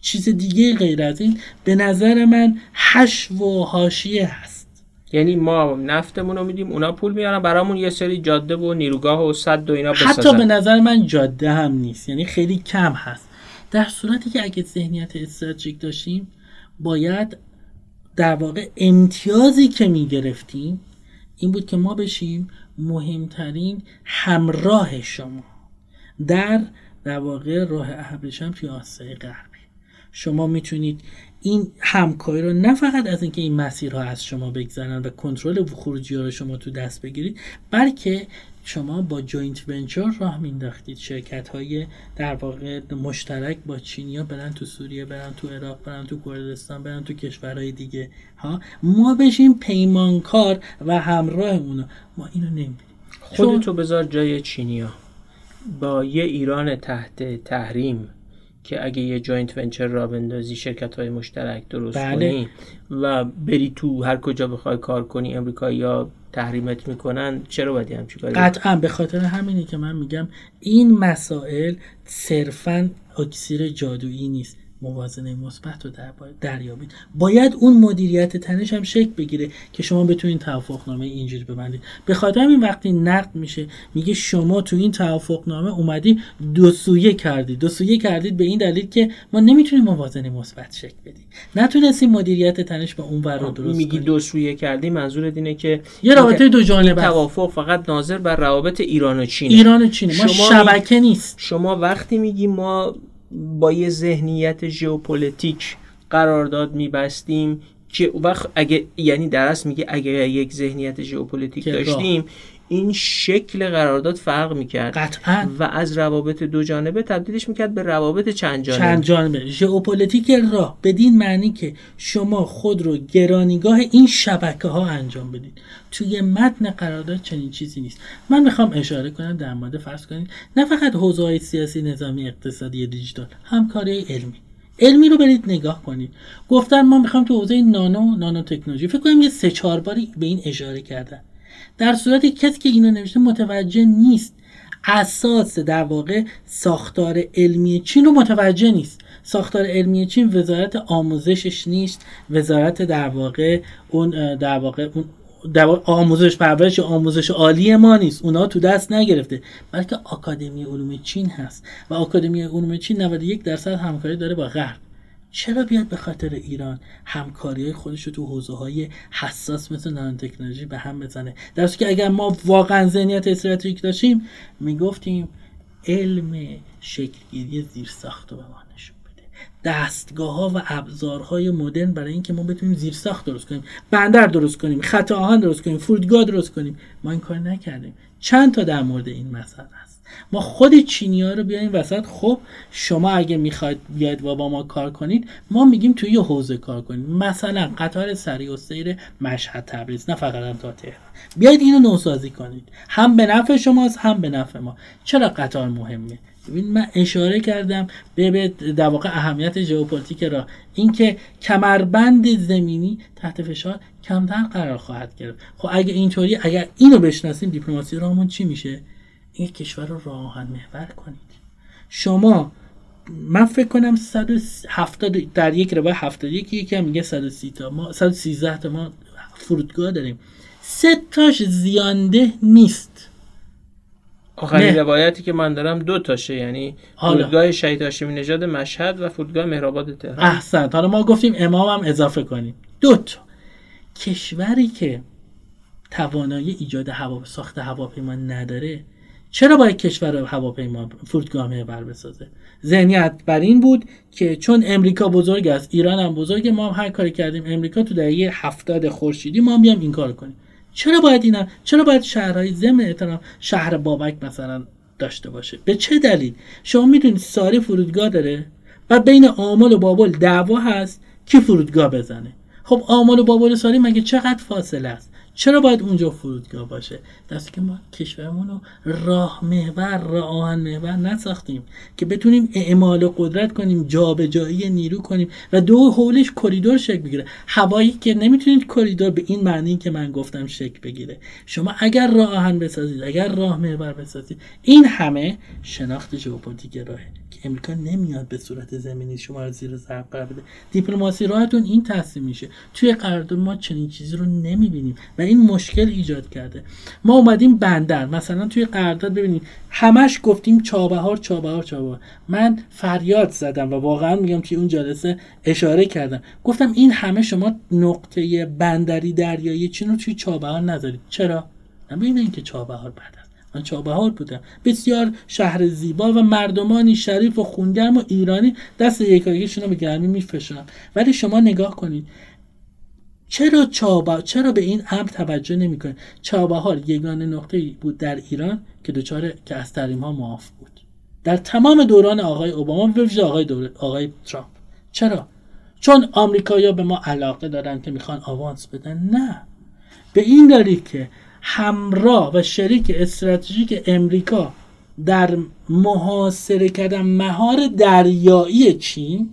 چیز دیگه غیر از این به نظر من هش و حاشیه هست. یعنی ما نفتمون رو میدیم اونا پول میارن برامون یه سری جاده و نیروگاه و صد و اینا بسازن. حتی به نظر من جاده هم نیست یعنی خیلی کم هست. در صورتی که اگه ذهنیت استراتژیک داشتیم باید در واقع امتیازی که می‌گرفتیم این بود که ما بشیم مهمترین همراه شما. در در واقع راه ابریشم توی آسیای غربی. شما می‌تونید این همکاری رو نه فقط از اینکه این مسیرها از شما بگذرن و کنترل خروجی رو شما تو دست بگیرید بلکه شما با joint venture راه مینداختید شرکت های در واقع مشترک با چینیا برن تو سوریه برن تو عراق برن تو کردستان برن تو کشورهای دیگه ها؟ ما بشیم پیمانکار و همراه اونا ما اینو نمیدیم خودتو بذار جای چینیا با یه ایران تحت تحریم که اگه یه joint venture را بندازی شرکت های مشترک درست بله. کنی و بری تو هر کجا بخوای کار کنی امریکا یا تحریمت می‌کنن چرا باید همچی کاری قطعا به خاطر همینه که من میگم این مسائل صرفا اکسیر جادویی نیست موازنه مثبت رو در دریابید. باید اون مدیریت تنش هم شکل بگیره که شما بتونید توافقنامه اینجوری ببندید. به خاطر این وقتی نقد میشه میگه شما تو این توافقنامه اومدی دو سویه کردید دو سویه کردید به این دلیل که ما نمی‌تونیم موازنه مثبت شکل بدیم. نتونستیم مدیریت تنش با اون ور رو درست میگی دو سویه کردی منظور اینه که یه رابطه دو جانبه توافق فقط ناظر بر روابط ایران و چین ایران و چین ما شبکه نیست. شما وقتی میگی ما با یه ذهنیت ژئوپلیتیک قرارداد میبستیم که وقت اگه یعنی درست میگه اگه یک ذهنیت ژئوپلیتیک داشتیم این شکل قرارداد فرق می‌کرد. قطعا. و از روابط دو جانبه تبدیلش می‌کرد به روابط چند جانبه. چند جانبه. ژئوپلیتیک راه بدین معنی که شما خود رو گرانیگاه این شبکه ها انجام بدید توی متن قرارداد چنین چیزی نیست. من می‌خوام اشاره کنم در مورد فرض کنید نه فقط حوزه های سیاسی نظامی اقتصادی دیجیتال همکاری علمی. علمی رو برید نگاه کنید. گفتن ما می‌خوام تو حوزه نانو نانو تکنولوژی فکر کنم یه سه چهار باری به این اشاره کردن. در صورتی کسی که اینو نوشته متوجه نیست اساس در واقع ساختار علمی چین رو متوجه نیست. ساختار علمی چین وزارت آموزشش نیست. وزارت در واقع اون در واقع اون در آموزش پرورش آموزش عالی ما نیست. اونا تو دست نگرفته. بلکه آکادمی علوم چین هست. و آکادمی علوم چین 91 درصد همکاری داره با غرب. چرا بیاد به خاطر ایران؟ همکاری های خودش رو تو حوزه های حساس مثل نانو تکنولوژی به هم بزنه. در که اگر ما واقعا ذهنیت استراتژیک داشتیم می‌گفتیم علم شکلگیری زیر ساخت رو به ما نشون بده. دستگاه ها و ابزارهای مدرن برای اینکه ما بتونیم زیر ساخت درست کنیم بندر درست کنیم خط آهن درست کنیم فرودگاه درست کنیم. ما این کار نکردیم. چند تا در مورد این مسئله ما خود چینی ها رو بیایم وسط. خب شما اگه می‌خواید بیاید و با ما کار کنید ما میگیم توی یه حوزه کار کنید مثلا قطار سریع‌السیر مشهد تبریز نه فقط هم تا تهران. بیاید اینو نوسازی کنید. هم به نفع شماست هم به نفع ما. چرا قطار مهمه؟ ببین من اشاره کردم به در واقع اهمیت ژئوپلیتیک راه اینکه کمربند زمینی تحت فشار کمتر قرار خواهد گرفت. خب اگه اینطوری اگر اینو بشناسیم دیپلماسی راهمون چی میشه؟ این کشور رو راه آهن محور کنید. شما من فکر کنم 170 در یک روایت 71 یکی هم میگه 130 تا ما 113 تا ما فرودگاه داریم. سه تاش زیانده نیست. آخرین روایتی که من دارم دو تاشه یعنی فرودگاه شهید هاشمی نژاد مشهد و فرودگاه مهرآباد تهران. احسن. حالا ما گفتیم امام هم اضافه کنیم. دو تا. کشوری که توانایی ایجاد هوا ساخت هواپیما نداره چرا باید کشور هواپیما فرودگاه محور بسازه؟ ذهنیت بر این بود که چون امریکا بزرگ است ایران هم بزرگ ما هم هر کاری کردیم امریکا تو دهه هفتاد خورشیدی ما بیام این کار کنیم. چرا باید اینا چرا باید شهرهای ضمن احترام شهر بابک مثلا داشته باشه؟ به چه دلیل؟ شما می‌دونید ساری فرودگاه داره و بین آمل و بابل دعوا هست کی فرودگاه بزنه. خب آمل و بابل ساری مگه چقدر فاصله است؟ چرا باید اونجا فرودگاه باشه؟ دست که ما کشورمون رو راه محور راه آهن محور نساختیم که بتونیم اعمال قدرت کنیم جابجایی نیرو کنیم و و حولش کریدور شکل بگیره. هوایی که نمی‌تونید کریدور به این معنی که من گفتم شکل بگیره. شما اگر راه آهن بسازید اگر راه محور بسازید این همه شناخت ژئوپلیتیک راهه. امریکا نمیاد به صورت زمینی شما رو زیر ضرب قرار بده. دیپلماسی راهتون این تصمیم میشه. توی قرارداد ما چنین چیزی رو نمی‌بینیم و این مشکل ایجاد کرده. ما اومدیم بندر. مثلا توی قرارداد ببینید همش گفتیم چابهار چابهار چابهار. من فریاد زدم و واقعا میگم توی اون جلسه اشاره کردم. گفتم این همه شما نقطه بندری دریایی چین رو توی چابهار نذارید. چرا؟ نبینید اینکه چابهار بعد من چابهار بودم. بسیار شهر زیبا و مردمانی شریف و خونگرم و ایرانی دست یکاییشون رو به گرمی میفشنم ولی شما نگاه کنید. چرا چابا چرا به این امر توجه نمی‌کنه چابهار یگانه نقطه بود در ایران که دچار که از تحریم ها معاف بود. در تمام دوران آقای اوباما و آقای آقای ترامپ. چرا؟ چون آمریکایی‌ها به ما علاقه دارن که می‌خوان آوانس بدن. نه. به این دلیل که همراه و شریک استراتژیک امریکا در محاصره کردن مهار دریایی چین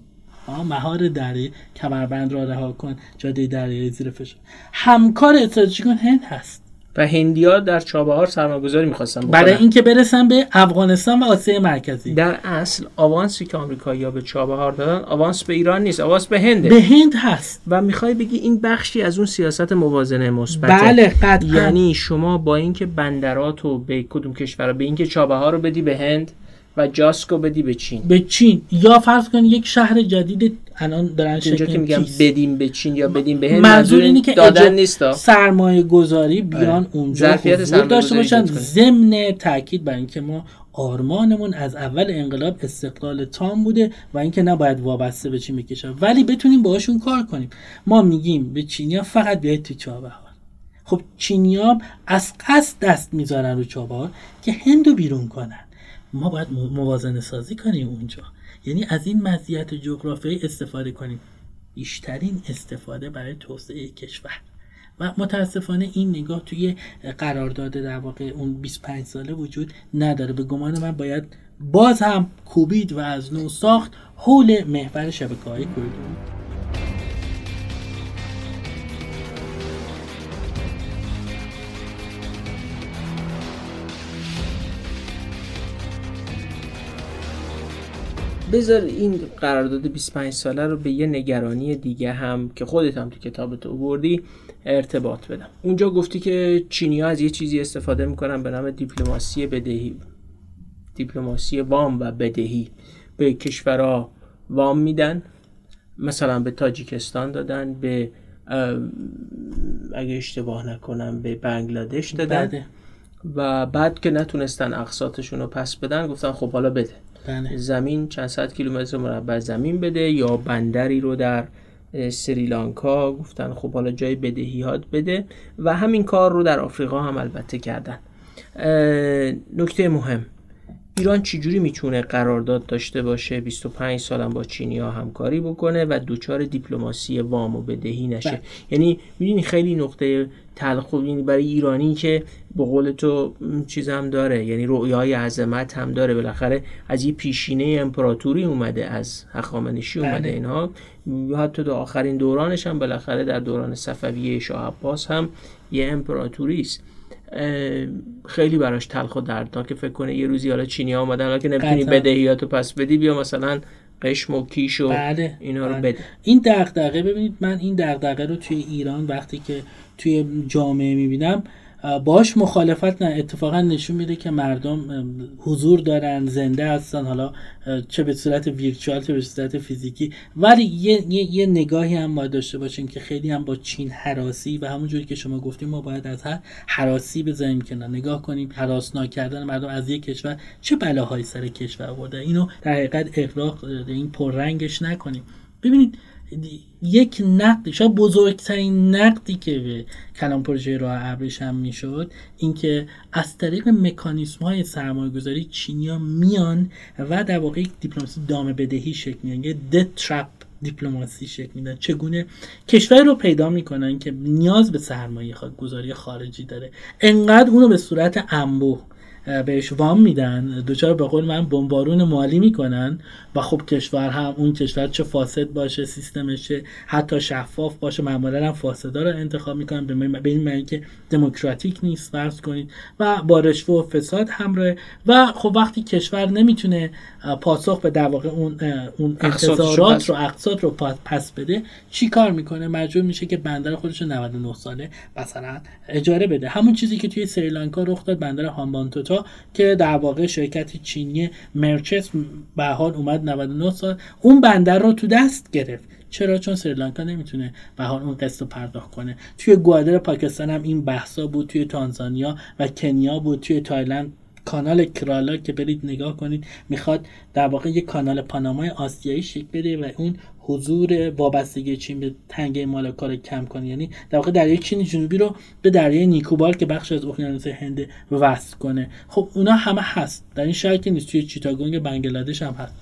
مهار دریایی کمربند را رها کن جاده دریایی زیر فشار. همکار استراتژیک هند هست. و هندیا در چابهار سرمایه‌گذاری می‌خواستن برای اینکه برسن به افغانستان و آسیای مرکزی. در اصل آوانسی که آمریکایی‌ها به چابهار دادن آوانس به ایران نیست آوانس به هنده به هند هست. و می‌خوای بگی این بخشی از اون سیاست موازنه مثبت بله قطعا. یعنی شما با اینکه بندرات رو به کدوم کشور به اینکه چابهار رو بدی به هند و جاسکو بدی به چین. به چین. یا فرض کن یک شهر جدید الان دارن شکل که میگم کیس. بدیم به چین یا بدیم به هند منظور اینه که دادن نیست سرمایه گذاری بیان آره. اونجا حضور داشته باشن. ضمن تاکید بر اینکه ما آرمانمون از اول انقلاب استقلال تام بوده و اینکه نباید وابسته به چین بکشه ولی بتونیم باهاشون کار کنیم. ما میگیم به چینیا فقط بیاید تو چابهار. خب چینیا از قصد دست می‌ذارن رو چابهار که هندو بیرون کنن. ما باید مو- موازنه سازی کنیم اونجا. یعنی از این مزیت جغرافیایی استفاده کنیم. بیشترین استفاده برای توسعه کشور. و متاسفانه این نگاه توی قرارداد در واقع اون 25 ساله وجود نداره. به گمان من باید باز هم کوبید و از نو ساخت حول محور شبکه های بذار این قرارداد 25 ساله رو به یه نگرانی دیگه هم که خودت هم تو کتابت آوردی ارتباط بدم. اونجا گفتی که چینی از یه چیزی استفاده می‌کنن به نام دیپلماسی بدهی. دیپلماسی وام و بدهی. به کشورها وام میدن. مثلا به تاجیکستان دادن به اگه اشتباه نکنم به بنگلادش دادن. بله. و بعد که نتونستن اقساطشون رو پس بدن گفتن خب حالا بده. بله. زمین چند صد کیلومتر مربع زمین بده یا بندری رو در سریلانکا گفتن خب حالا جای بدهیات بده و همین کار رو در آفریقا هم البته کردن. نکته مهم. ایران چجوری می‌تونه قرارداد داشته باشه؟ 25 سالم با چینیا همکاری بکنه و دوچار دیپلماسی وام و بدهی نشه. بله. یعنی می‌دونی خیلی نقطه تلخ و یعنی برای ایرانی که به قول تو م، چیز هم داره. یعنی رویای عظمت هم داره. بالاخره از یه پیشینه امپراتوری اومده از هخامنشی اومده بله. اینها. حتی در آخرین دورانش هم بالاخره در دوران صفویه شاه عباس هم یه امپراتوری است. خیلی براش تلخ و دردناک فکر کنه یه روزی حالا چینی ها اومدن حالا که نمی‌تونی. بدهیاتو پس بدی بیا مثلا قشم و کیش و بله اینا رو بله. بده این دغدغه ببینید من این دغدغه رو توی ایران وقتی که توی جامعه می‌بینم باش مخالفت نه اتفاقا نشون میده که مردم حضور دارن زنده هستن حالا چه به صورت ویرچوال چه به صورت فیزیکی. ولی یه, یه, یه نگاهی هم باید داشته باشیم که خیلی هم با چین حراسی و همونجوری که شما گفتیم ما باید از هر حراسی بزنیم کنار. نگاه کنیم حراسناک کردن مردم از یک کشور چه بلاهایی سر کشور آورده. اینو در حقیقت اغراق اه، این پررنگش نکنیم. ببینید یک نقد شاید بزرگترین نقدی که به کلام پروژه راه ابریشم می‌شد اینکه از طریق مکانیسم های سرمایه گذاری چینیا میان و در واقع یک دیپلماسی دام بدهی شکل میدن یه دت ترپ دیپلماسی شکل میدن چگونه کشوری رو پیدا می‌کنن که نیاز به سرمایه گذاری خارجی داره. انقدر اونو به صورت انبوه بهش وام میدن دوچار به قول من بمبارون مالی می‌کنن. و خب کشور هم اون کشور چه فاسد باشه سیستمش چه حتی شفاف باشه معمولا هم فاسدا رو انتخاب می‌کنن. به این معنی که دموکراتیک نیست فرض کنید. و با رشوه و فساد همراه. و خب وقتی کشور نمی‌تونه پاسخ به در واقع اون اون انتظارات رو اقساط رو پس بده چی کار می‌کنه؟ مجبور میشه که بندر خودش رو 99 ساله مثلا اجاره بده. همون چیزی که توی سریلانکا رخ داد بندر که در واقع شرکت چینی مرچس به حال اومد 99 سال. اون بندر رو تو دست گرفت. چرا؟ چون سریلانکا نمی‌تونه به حال اون قسط رو پرداخت کنه. توی گوادر پاکستان هم این بحثا بود توی تانزانیا و کنیا بود توی تایلند کانال کرالا که برید نگاه کنید می‌خواد در واقع یک کانال پانامای آسیایی شکل بده و اون حضور وابستگی چین به تنگه مالاکا رو کم کنه. یعنی در واقع دریای چین جنوبی رو به دریای نیکوبار که بخش از اقیانوس هند وصل کنه. خب اونا همه هست. در این شرکی نیست. توی چیتاگونگ بنگلادش هم هست.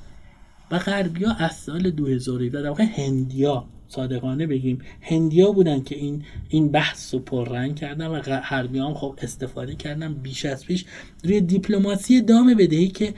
و غربیا از سال 2017 در واقع هندیا. صادقانه بگیم. هندیا بودن که این این بحث رو پررنگ کردن و غربیا هم خب استفاده کردن بیش از پیش. روی دیپلماسی دام بدهی که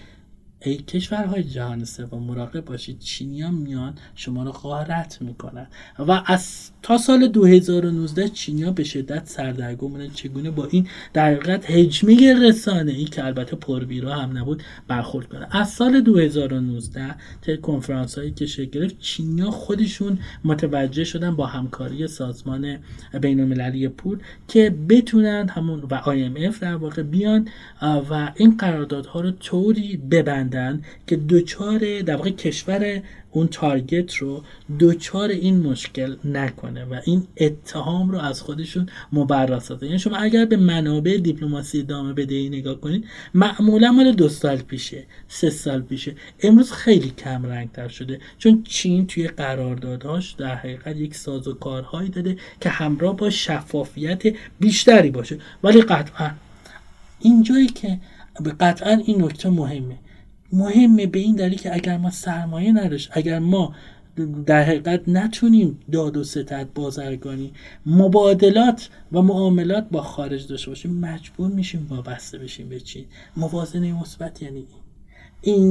ای کشورهای جهان سوم مراقب باشید. چینیان میان شما رو غارت می‌کنن. و از تا سال 2019 چینیا به شدت سردرگم بودن. چگونه با این در حقیقت حجمه رسانه ای که البته پربیرا هم نبود برخورد کنه. از سال 2019 تا کنفرانس هایی که شکل گرفت چینیا خودشون متوجه شدن با همکاری سازمان بین المللی پول که بتونن همون و IMF در واقع بیان و این قراردادها رو طوری ببندن. که دوچار در واقع کشور اون تارگت رو دوچار این مشکل نکنه و این اتهام رو از خودشون مبرا سازه. یعنی شما اگر به منابع دیپلماسی ادامه بدهی نگاه کنید معمولا مال دو سال پیشه سه سال پیشه. امروز خیلی کم رنگ تر شده چون چین توی قراردادهاش در حقیقت یک ساز و کارهایی داده که همراه با شفافیت بیشتری باشه. ولی قطعا اینجایی که قطعا این نکته مهمه. مهمه به این دلیل که اگر ما سرمایه نداشت اگر ما در حقیقت نتونیم داد و ستد بازرگانی مبادلات و معاملات با خارج داشته باشیم مجبور میشیم وابسته بشیم به چین. موازنه مثبت یعنی این.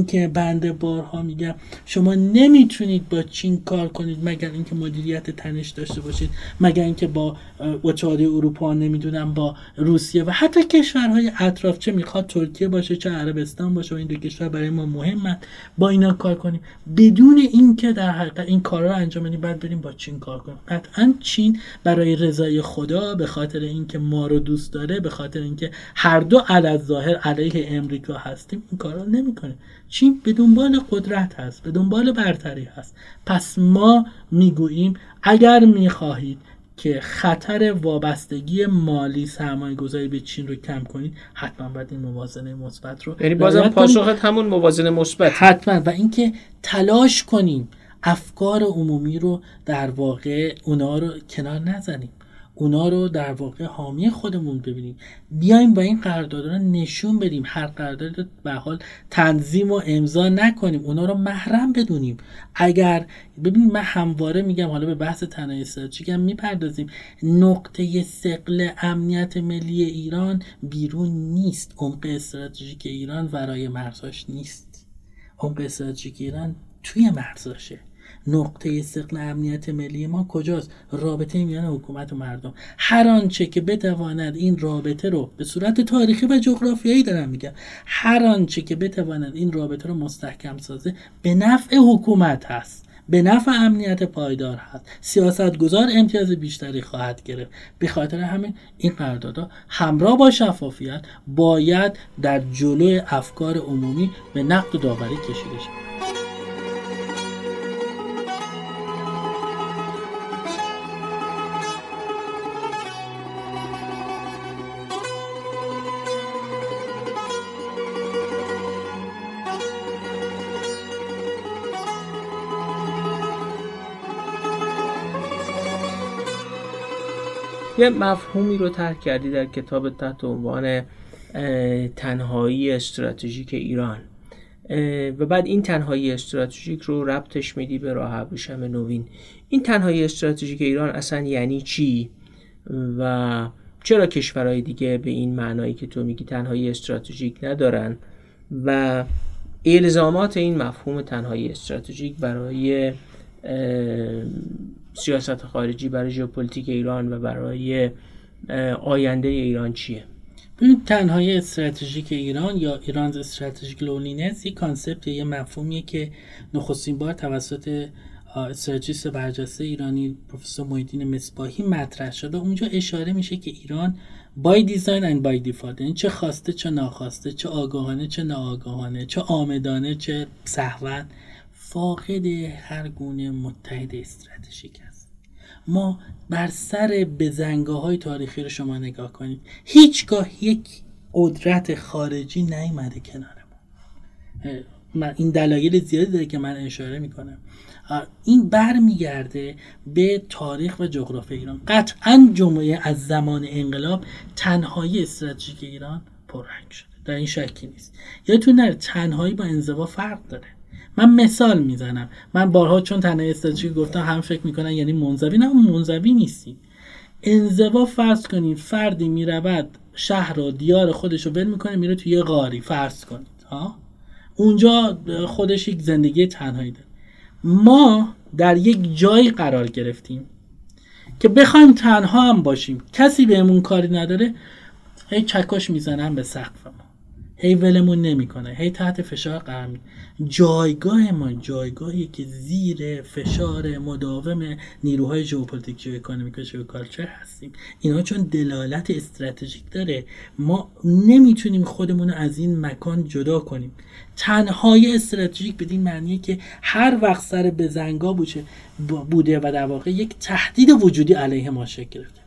که بنده بارها میگم شما نمی‌تونید با چین کار کنید مگر اینکه مدیریت تنش داشته باشید مگر اینکه با اتحادیه اروپا نمی‌دونم با روسیه و حتی کشورهای اطراف چه می‌خواد ترکیه باشه چه عربستان باشه و این دو کشور برای ما مهمن با اینا کار کنیم. بدون اینکه در حقیقت این کارا رو انجام بدیم بعد بریم با چین کار کنیم. قطعا چین برای رضای خدا به خاطر اینکه ما رو دوست داره به خاطر اینکه هر دو علی ظاهر علیه امریکا هستیم این کارا نمی‌کنه. چین به دنبال قدرت هست به دنبال برتری هست. پس ما می‌گوییم اگر می‌خواهید که خطر وابستگی مالی سرمایه گذاری به چین رو کم کنید حتما باید این موازنه مثبت رو یعنی بازم پاسخت همون موازنه مثبت. حتما. و اینکه تلاش کنیم افکار عمومی رو در واقع اونا رو کنار نزنیم. اونا رو در واقع حامی خودمون ببینیم. بیایم با این قرارداد رو نشون بدیم. هر قرارداد به حال تنظیم و امضا نکنیم. اونا رو محرم بدونیم. اگر ببینید من همواره میگم حالا به بحث تنهایی استراتژیک می‌پردازیم. نقطه سقل امنیت ملی ایران بیرون نیست. عمق استراتژیک ایران ورای مرزاش نیست. عمق استراتژیک ایران توی مرزاشه. نقطه سقل امنیت ملی ما کجاست؟ رابطه میان حکومت و مردم. هر آنچه که بتواند این رابطه رو به صورت تاریخی و جغرافیایی دارم میگم هر آنچه که بتواند این رابطه رو مستحکم سازه به نفع حکومت هست به نفع امنیت پایدار هست. سیاست گذار امتیاز بیشتری خواهد گرفت. به خاطر همین این قراردادها همراه با شفافیت باید در جلوی افکار عمومی به نقد و داوری کشیده شود. یه مفهومی رو ترک کردی در کتاب تحت عنوان تنهایی استراتژیک ایران. و بعد این تنهایی استراتژیک رو ربطش میدی به راه ابریشم نوین. این تنهایی استراتژیک ایران اصلا یعنی چی؟ و چرا کشورهای دیگه به این معنایی که تو میگی تنهایی استراتژیک ندارن؟ و الزامات این مفهوم تنهایی استراتژیک برای سیاست خارجی برای ژئوپلیتیک ایران و برای آینده ایران چیه؟ این تنهایی استراتژیک ایران یا Iran strategic loneliness یک concept یه مفهومیه که نخستین بار توسط استراتژیست برجسته ایرانی پروفسور محی‌الدین مصباحی مطرح شده اونجا اشاره میشه که ایران by design and by default یعنی چه خواسته چه ناخواسته چه آگاهانه چه ناآگاهانه چه عامدانه چه سهوا فاقد هر گونه متحد استراتژیک است ما بر سر بزنگاه های تاریخی رو شما نگاه کنید. هیچگاه یک قدرت خارجی نیومده کنار ما این دلایل زیادی داره که من اشاره می‌کنم. این برمیگرده به تاریخ و جغرافی ایران. قطعا جمعه از زمان انقلاب تنهایی استراتژیک ایران پررنگ شده. در این شکی نیست. یادتون نره تنهایی با انزوا فرق داره. من مثال می‌زنم. من بارها چون تنه استراتژی گفتم هم فکر می‌کنن یعنی منزوی. نه منزوی نیستی انزوا فرض کنید فردی می‌رود شهر و دیار خودش رو ول می‌کنه میره توی یه غاری. فرض کنید ها؟ اونجا خودش یک زندگی تنهایی داره. ما در یک جایی قرار گرفتیم که بخوایم تنها هم باشیم. کسی بهمون کاری نداره هی چکش می‌زنن به سقف. هی ولمون نمی‌کنه. هی تحت فشار قرار می جایگاه ما جایگاهی که زیر فشار مداوم نیروهای ژئوپلیتیک economic و geoculture هستیم. اینا چون دلالت استراتژیک داره ما نمی‌تونیم خودمون از این مکان جدا کنیم. تنهایی استراتژیک بدین معنیه که هر وقت سر بزنگاه بوده و در واقع یک تهدید وجودی علیه ما شکل گرفته.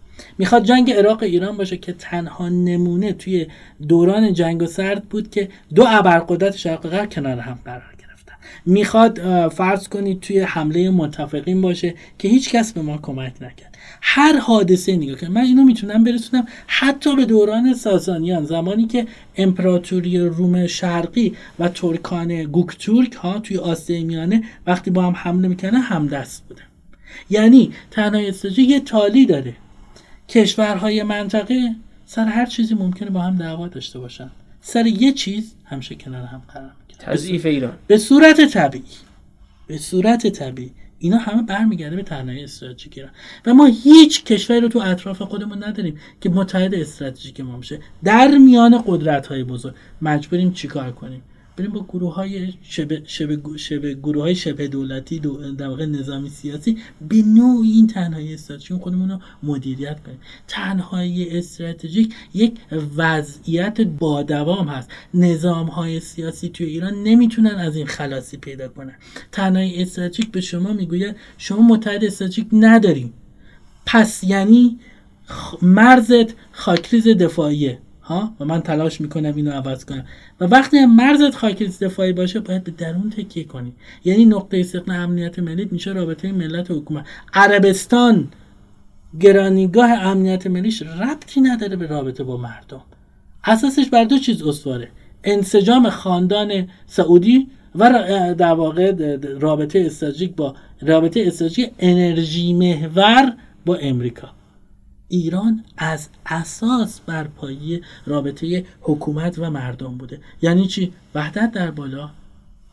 می‌خواد جنگ عراق ایران باشه که تنها نمونه توی دوران جنگ و سرد بود که دو ابرقدرت شرق غرب کنار هم قرار گرفتن. می‌خواد فرض کنید توی حمله متفقین باشه که هیچ کس به ما کمک نکرد. هر حادثه نگاه کنید. من اینو می‌تونم برسونم حتی به دوران ساسانیان زمانی که امپراتوری روم شرقی و ترکان گوکتورک ها توی آسیای میانه وقتی با هم حمله می‌کنه همدست بوده یعنی تنها استراتژی یه تالی داره. کشورهای منطقه سر هر چیزی ممکنه با هم دعوا داشته باشن. سر یه چیز همشه کنار هم قرار تضعیف ایران. به صورت طبیعی. به صورت طبیعی. اینا همه برمیگرده به تنهایی استراتژیک ایران. و ما هیچ کشوری رو تو اطراف خودمون نداریم که متحد استراتژیک ما باشه در میان قدرت های بزرگ. مجبوریم چیکار کنیم؟ بریم با گروه های شبه, شبه, شبه گروه های شبه دولتی دو در واقع نظامی سیاسی به نوعی این تنهایی استراتژیک خودمون رو مدیریت کنیم. تنهایی استراتژیک یک وضعیت با دوام هست. نظام های سیاسی توی ایران نمی‌تونن از این خلاصی پیدا کنن. تنهایی استراتژیک به شما می‌گوید شما متحد استراتژیک نداریم پس یعنی مرزت خاکریز دفاعیه. ها؟ و من تلاش می‌کنم اینو عوض کنم. و وقتی مرزت خاک دفاعی باشه باید به درون تکیه کنی. یعنی نقطه سقن امنیت ملی میشه رابطه ملت و حکومت. عربستان گرانیگاه امنیت ملیش ربطی نداره به رابطه با مردم. اساسش بر دو چیز استواره. انسجام خاندان سعودی و در واقع رابطه استراتژیک با رابطه استراتژیک انرژی محور با امریکا. ایران از اساس بر پایه رابطه حکومت و مردم بوده. یعنی چی؟ وحدت در بالا.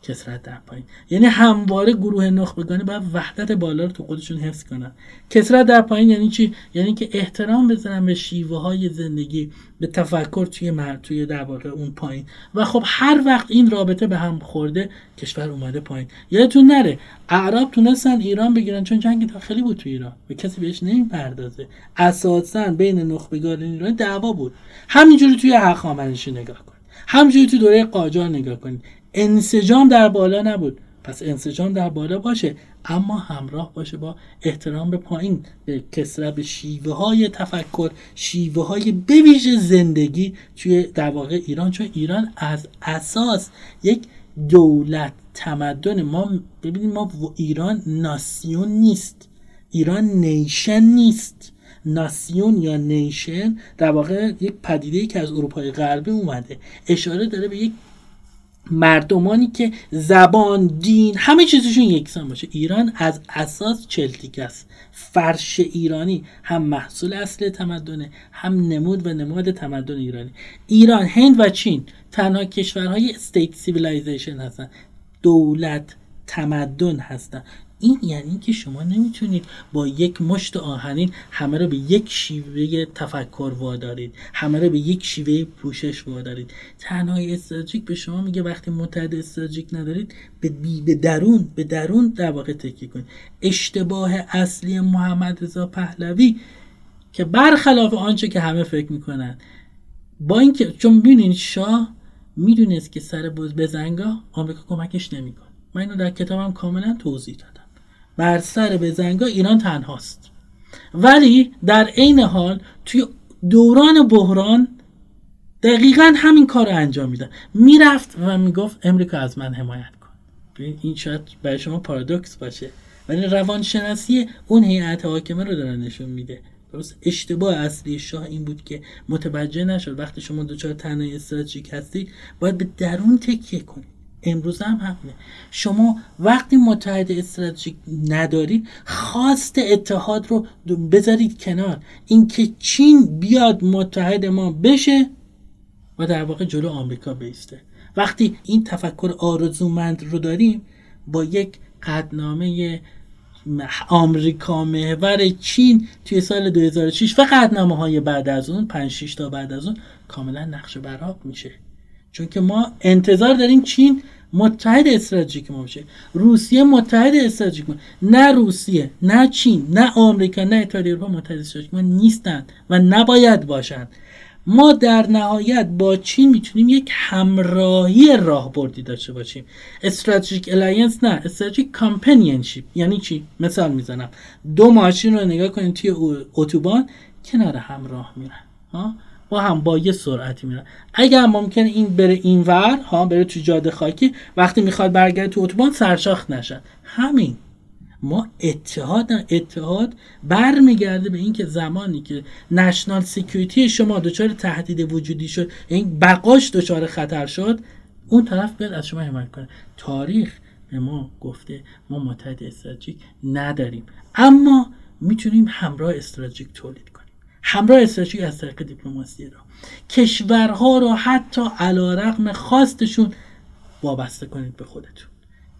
کسرت در پایین. یعنی همواره گروه نخبگانی باید وحدت بالا رو تو خودشون حفظ کنن. کسرت در پایین یعنی چی؟ یعنی که احترام بزنن به شیوه های زندگی به تفکر توی مرد توی در واقع اون پایین. و خب هر وقت این رابطه به هم خورده کشور اومده پایین. یادتون نره اعراب تونستن ایران بگیرن چون جنگ داخلی بود تو ایران. و کسی بهش نمی‌پردازه. اساسا بین نخبگان ایران دعوا بود. همینجوری توی هخامنشی نگاه کن همینجوری تو دوره قاجار نگاه کنید. انسجام در بالا نبود. پس انسجام در بالا باشه اما همراه باشه با احترام به پایین به کسره به شیوه های تفکر شیوه های بویژه زندگی توی در واقع ایران. چون ایران از اساس یک دولت تمدن ما ببینیم ما ایران ناسیون نیست. ایران نیشن نیست. ناسیون یا نیشن در واقع یک پدیده که از اروپای غربی اومده. اشاره داره به یک مردمانی که زبان دین همه چیزشون یکسان باشه. ایران از اساس چهل‌تیکه است. فرش ایرانی هم محصول اصل تمدنه هم نمود و نماد تمدن ایرانی. ایران هند و چین تنها کشورهای state civilization هستن. دولت تمدن هستن. این یعنی که شما نمی‌تونید با یک مشت آهنین همه رو به یک شیوه تفکر وادارید همه رو به یک شیوه پوشش وادارید. تنهای استراتژیک به شما میگه وقتی متحد استراتژیک ندارید به, به درون به درون در واقع تکیه کنید. اشتباه اصلی محمد رضا پهلوی که برخلاف آنچه که همه فکر می‌کنن. با اینکه چون ببینید شاه می‌دونست که سر بز بزنگا آمریکا کمکش نمی‌کنه. من اینو در کتابم کاملا توضیح دادم. بر سر بزنگا ایران تنهاست. ولی در عین حال توی دوران بحران دقیقا همین کار رو انجام میدن می‌رفت و می‌گفت امریکا از من حمایت کن. این شاید برای شما پارادوکس باشه. ولی روانشناسی اون هیئت حاکمه رو داره نشون میده. درست؟ اشتباه اصلی شاه این بود که متوجه نشد. وقتی شما دچار تنهایی استراتژیک هستید باید به درون تکیه کنید امروز هم همینه شما وقتی متحد استراتژیک ندارید خواست اتحاد رو بذارید کنار. اینکه چین بیاد متحد ما بشه و در واقع جلو آمریکا بیسته. وقتی این تفکر آرزومند رو داریم با یک قدنامه آمریکا محور چین توی سال 2006 و قدنامه های بعد از اون 5 6 تا بعد از اون کاملا نقش براب میشه. چون که ما انتظار داریم چین متحد استراتژیک ما بشه. روسیه متحد استراتژیک ما. نه روسیه نه چین نه آمریکا نه اتحادیه اروپا متحد استراتژیک ما نیستند و نباید باشند. ما در نهایت با چین می‌تونیم یک همراهی راهبردی داشته باشیم. strategic alliance نه strategic companionship یعنی چی؟ مثال می‌زنم. دو ماشین رو نگاه کنید توی اتوبان کنار هم راه میرن با هم با یه سرعتی میرن. اگر ممکن این بره اینور ها بره تو جاده خاکی وقتی می‌خواد برگرده تو اتوبان سرشاخ نشن. همین. ما اتحاد اتحاد برمیگرده به اینکه زمانی که نشنال سکیوریتی شما دچار تهدید وجودی شد این بقاش دچار خطر شد اون طرف بیاد از شما حمایت کنه. تاریخ به ما گفته ما متحد استراتژیک نداریم. اما می‌تونیم همراه استراتژیک تولید همراه استراتژیک از طریق دیپلماسی را. کشورها را حتی علا رقم خواستشون وابسته کنید به خودتون.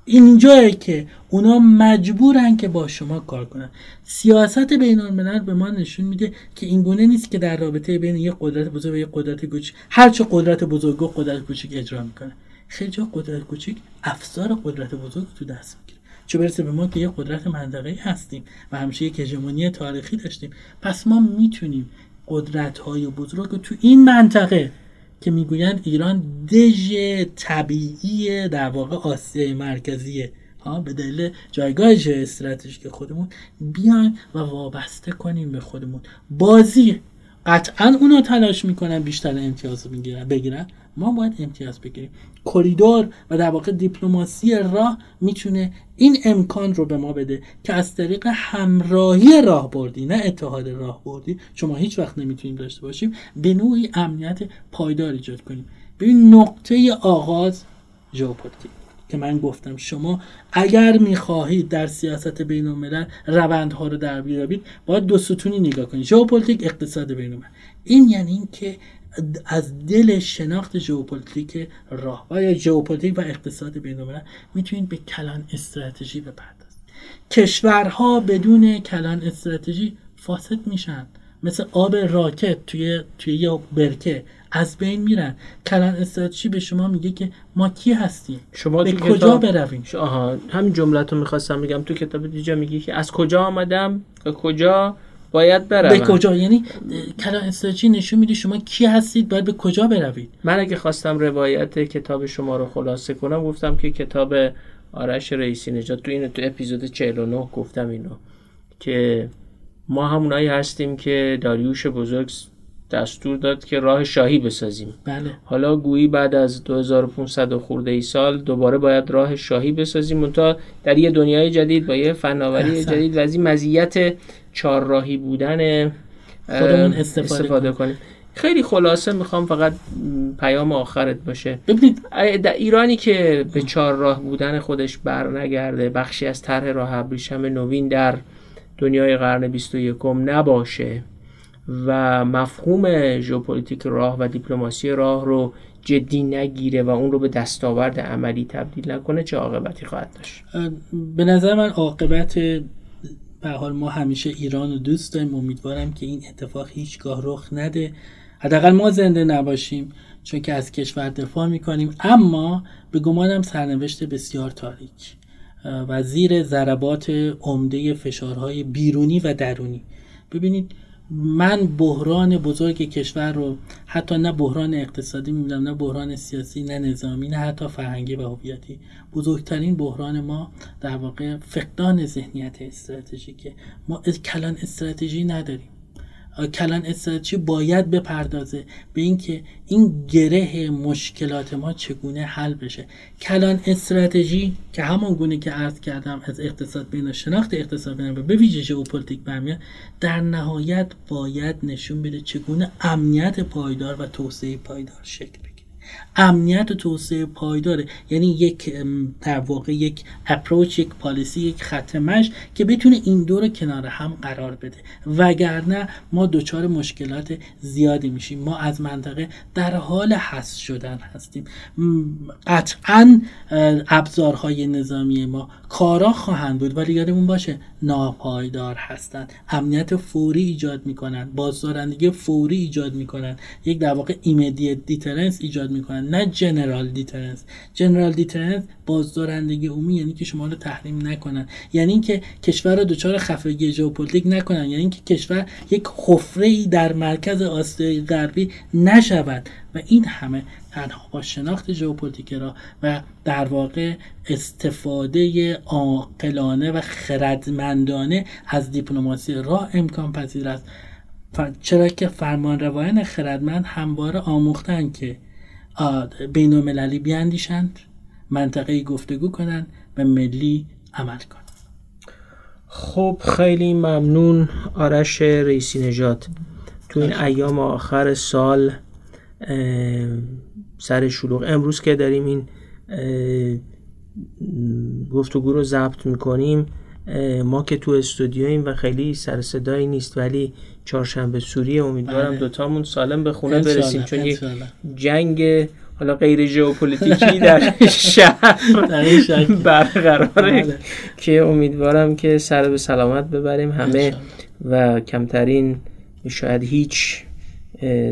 اینجایی که اونا مجبورن که با شما کار کنن. سیاست بین الملل به ما نشون میده که این گونه نیست که در رابطه بین یک قدرت بزرگ و یک قدرت کوچیک هر چه قدرت بزرگ و قدرت کوچیک اجرا می‌کنه. خیلی جا قدرت کوچیک افسار قدرت بزرگ تو دست می‌گیره. چه برسه به ما که یک قدرت منطقه‌ای هستیم و همیشه یک هژمونی تاریخی داشتیم. پس ما می‌تونیم قدرت های بزرگ تو این منطقه که می‌گویند ایران دژ طبیعی در واقع آسیای مرکزیه ها به دلیل جایگاه استراتژیک خودمون بیاین و وابسته کنیم به خودمون. بازی قطعا اونا تلاش می‌کنن بیشتر امتیاز بگیرن ما باید امتیاز بگیریم. کریدور و در واقع دیپلماسی راه می‌تونه این امکان رو به ما بده که از طریق همراهی راهبردی نه اتحاد راهبردی. شما هیچ وقت نمی‌تونیم داشته باشیم. به نوعی امنیت پایدار ایجاد کنیم. ببین نقطه آغاز ژئوپلیتیک. که من گفتم شما اگر می‌خواهید در سیاست بین الملل روندها رو در بیابید باید دو ستونی نگاه کنید. ژئوپلیتیک اقتصاد بین این یعنی اینکه از دل شناخت ژئوپلیتیک راه و یا ژئوپلیتیک و اقتصاد بین‌الملل می‌تونید به کلان استراتژی بپردازید. کشورها بدون کلان استراتژی فاسد میشن. مثل آب راکت توی توی یه برکه. از بین میرن. کلان استراتژی به شما میگه که ما کی هستیم؟ شما به کجا برویم؟ آها همین جملت رو می‌خواستم بگم. تو کتاب دیجا میگی که از کجا آمدم؟ به کجا باید بروم؟ به کجا؟ یعنی کلام استراتژی نشون میده شما کی هستید؟ باید به کجا بروید؟ من اگه خواستم روایت کتاب شما رو خلاصه کنم گفتم که کتاب آرش رئیسی نجات تو اینو تو اپیزود 49 گفتم اینو که ما همونایی هستیم که داریوش بزرگ دستور داد که راه شاهی بسازیم. بله. حالا گویی بعد از 2500 خورده ای سال دوباره باید راه شاهی بسازیم. منتها در یه دنیای جدید با یه فناوری جدید و از این مزیت چهارراهی بودن خودمون استفاده, استفاده کنیم. خیلی خلاصه می‌خوام فقط پیام آخرت باشه. ببینید. در ایرانی که به چهار راه بودن خودش بر نگرده بخشی از طرح راه ابریشم نوین در دنیای قرن 21 نباشه. و مفهوم ژئوپلیتیک راه و دیپلماسی راه رو جدی نگیره و اون رو به دستاورد عملی تبدیل نکنه چه عاقبتی خواهد داشت؟ به نظر من عاقبت به حال ما همیشه ایران رو دوست داریم. امیدوارم که این اتفاق هیچگاه رخ نده. حداقل ما زنده نباشیم چون که از کشور دفاع می‌کنیم. اما به گمانم سرنوشت بسیار تاریک. و زیر ضربات عمده فشارهای بیرونی و درونی. ببینید من بحران بزرگ کشور رو حتی نه بحران اقتصادی می‌بینم نه بحران سیاسی نه نظامی نه حتی فرهنگی و هویتی. بزرگترین بحران ما در واقع فقدان ذهنیت استراتژیکه. ما کلان استراتژی نداریم. کلان استراتژی باید بپردازه به اینکه این گره مشکلات ما چگونه حل بشه. کلان استراتژی که همان گونه که عرض کردم از اقتصاد بین شناخت اقتصاد بین به ویژه ژئوپلیتیک برمیاد در نهایت باید نشون بده چگونه امنیت پایدار و توسعه پایدار شکل بگیره. امنیت و توسعه پایداره. یعنی یک در واقع یک approach یک policy یک خط مشی که بتونه این دو رو کنار هم قرار بده. وگرنه ما دچار مشکلات زیادی میشیم. ما از منطقه در حال حس شدن هستیم. قطعا ابزارهای نظامی ما کارا خواهند بود ولی یادمون باشه ناپایدار هستند امنیت فوری ایجاد می‌کنن. بازدارندگی فوری ایجاد می‌کنن. یک در واقع immediate deterrence ایجاد می‌کنن. نه general deterrence. general deterrence بازدارندگی عمومی یعنی که شما رو تحریم نکنن. یعنی اینکه کشور رو دچار خفگی ژئوپلیتیک نکنن. یعنی اینکه کشور یک حفره ای در مرکز آسیای غربی نشود. و این همه تنها با شناخت ژئوپلیتیک راه و در واقع استفاده عاقلانه و خردمندانه از دیپلماسی راه امکان پذیر است. چرا که فرمان روایان خردمند همواره آموختن که بین المللی بیاندیشند منطقه‌ای گفتگو کنند و ملی عمل کنند. خب خیلی ممنون آرش رئیسی‌نژاد تو این ایام آخر سال سر شلوغ. امروز که داریم این گفتگو رو ضبط می‌کنیم ما که تو استودیویم و خیلی سر صدایی نیست ولی چهارشنبه سوریه امیدوارم بله. دوتامون سالم به خونه برسیم چون یک جنگ حالا غیر ژئوپلیتیکی در [laughs] شهر برقراره بله. که امیدوارم که سر به سلامت ببریم همه و کمترین شاید هیچ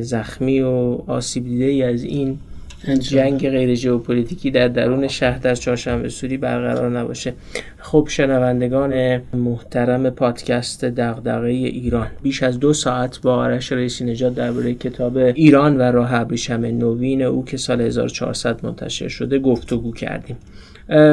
زخمی و آسیب دیده ای از این جنگ غیر ژئوپلیتیکی در درون شهر در چهارشنبه سوری برقرار نباشه. خب شنوندگان محترم پادکست دغدغه ایران بیش از دو ساعت با آرش رئیسی نجات درباره کتاب ایران و راه ابریشم نوین او که سال 1400 منتشر شده گفتگو کردیم.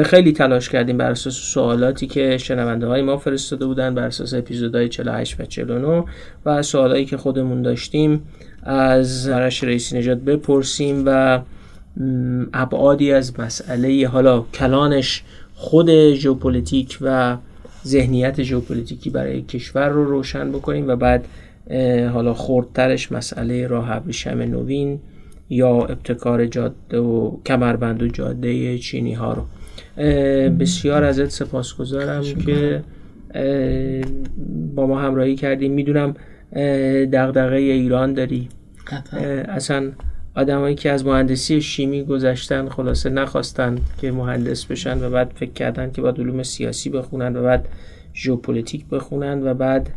خیلی تلاش کردیم بر اساس سوالاتی که شنونده های ما فرستاده بودن بر اساس اپیزودهای 48 و 49 و سوالایی که خودمون داشتیم از آرش رئیسی‌نژاد بپرسیم و ابعادی از مسئله حالا کلانش خود ژئوپلیتیک و ذهنیت ژئوپلیتیکی برای کشور رو روشن بکنیم و بعد حالا خردترش مسئله راه ابریشم نوین یا ابتکار جاده و کمربند و جاده چینی ها رو. بسیار ازت سپاسگزارم که با ما همراهی کردیم می‌دونم دغدغه ایران داری. اصلا آدمایی که از مهندسی شیمی گذشتن خلاصه نخواستن که مهندس بشن و بعد فکر کردن که باید علوم سیاسی بخونن و بعد ژئوپلیتیک بخونن و بعد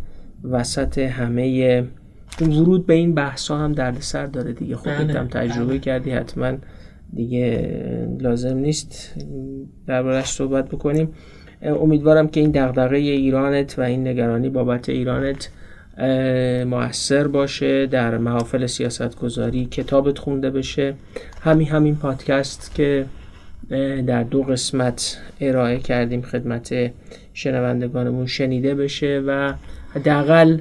وسط همه ورود به این بحث هم دردسر داره دیگه خودت بله، هم تجربه بله. کردی حتما دیگه لازم نیست دربارش صحبت بکنیم امیدوارم که این دغدغه ایرانت و این نگرانی بابت ایرانت موثر باشه در محافل سیاست گذاری کتابت خونده بشه. همین همین پادکست که در دو قسمت ارائه کردیم خدمت شنوندگانمون شنیده بشه و حداقل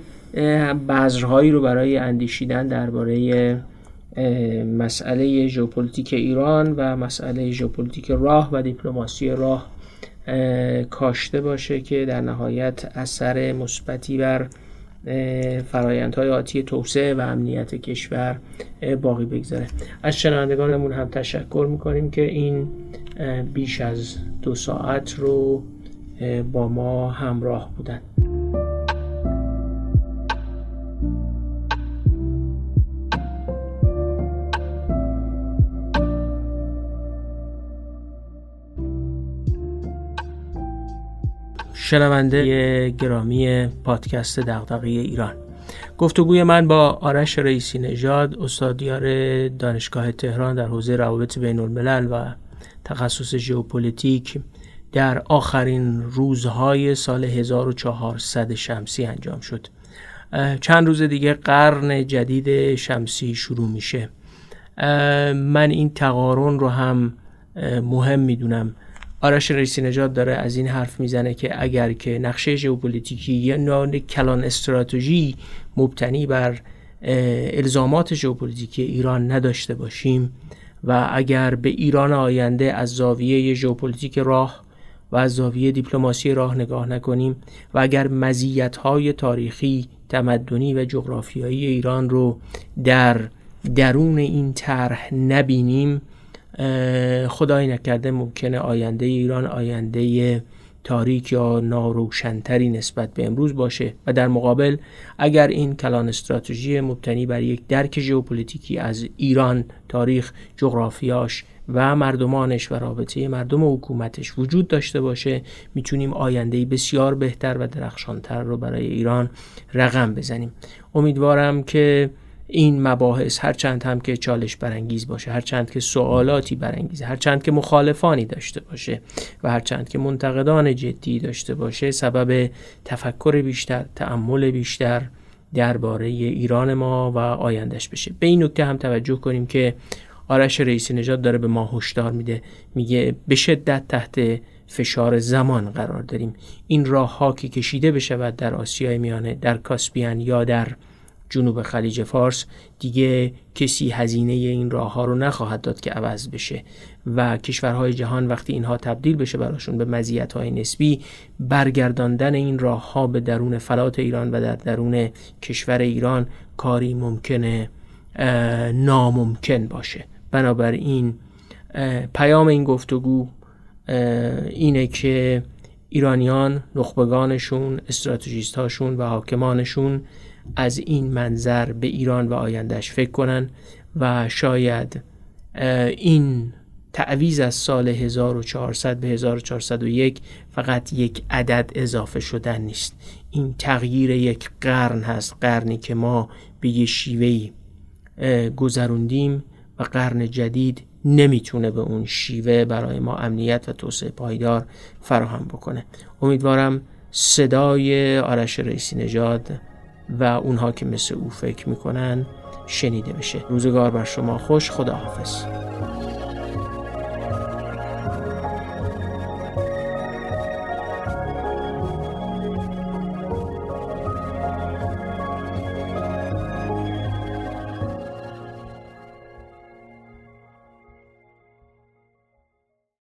بذرهایی رو برای اندیشیدن درباره مسئله ژئوپلیتیک ایران و مسئله ژئوپلیتیک راه و دیپلماسی راه کاشته باشه که در نهایت اثر مثبتی بر فرایندهای آتی توسعه و امنیت کشور باقی بگذاره. از شنوندگانمون هم تشکر می‌کنیم که این بیش از دو ساعت رو با ما همراه بودن. شنونده گرامی پادکست دغدغه ایران. گفتگوی من با آرش رئیسی نژاد استادیار دانشگاه تهران در حوزه روابط بین الملل و تخصص ژئوپلیتیک در آخرین روزهای سال 1400 شمسی انجام شد. چند روز دیگه قرن جدید شمسی شروع میشه. من این تقارن رو هم مهم می‌دونم. آرش رئیسی‌نژاد داره از این حرف می‌زنه که اگر که نقشه ژئوپلیتیکی یا نوع کلان استراتژی مبتنی بر الزامات ژئوپلیتیکی ایران نداشته باشیم و اگر به ایران آینده از زاویه ژئوپلیتیک راه و از زاویه دیپلماسی راه نگاه نکنیم و اگر مزیت‌های تاریخی، تمدنی و جغرافیایی ایران رو در درون این طرح نبینیم خدای نکرده ممکنه آینده ایران آینده تاریک یا ناروشنتری نسبت به امروز باشه. و در مقابل اگر این کلان استراتژی مبتنی بر یک درک ژئوپلیتیکی از ایران تاریخ جغرافیاش و مردمانش و رابطه مردم و حکومتش وجود داشته باشه می‌تونیم آینده بسیار بهتر و درخشانتر رو برای ایران رقم بزنیم. امیدوارم که این مباحث هر چند هم که چالش برانگیز باشه هر چند که سوالاتی برانگیزه هر چند که مخالفانی داشته باشه و هر چند که منتقدان جدی داشته باشه سبب تفکر بیشتر تأمل بیشتر درباره ایران ما و آیندهش بشه. به این نکته هم توجه کنیم که آرش رئیسی نژاد داره به ما هشدار میده میگه به شدت تحت فشار زمان قرار داریم. این راه ها که کشیده بشود در آسیای میانه در کاسپیان یا در جنوب خلیج فارس دیگه کسی هزینه این راه ها رو نخواهد داد که عوض بشه و کشورهای جهان وقتی اینها تبدیل بشه براشون به مزیت های نسبی برگرداندن این راه ها به درون فلات ایران و در درون کشور ایران کاری ممکنه ناممکن باشه. بنابراین پیام این گفتگو اینه که ایرانیان نخبگانشون استراتژیست هاشون و حاکمانشون از این منظر به ایران و آیندهش فکر کنن و شاید این تعویز از سال 1400 به 1401 فقط یک عدد اضافه شدن نیست. این تغییر یک قرن هست قرنی که ما به یه شیوهی گذروندیم و قرن جدید نمی‌تونه به اون شیوه برای ما امنیت و توسعه پایدار فراهم بکنه. امیدوارم صدای آرش رئیسی نژاد و اونها که مثل او فکر می‌کنن شنیده بشه روزگار بر شما خوش. خداحافظ.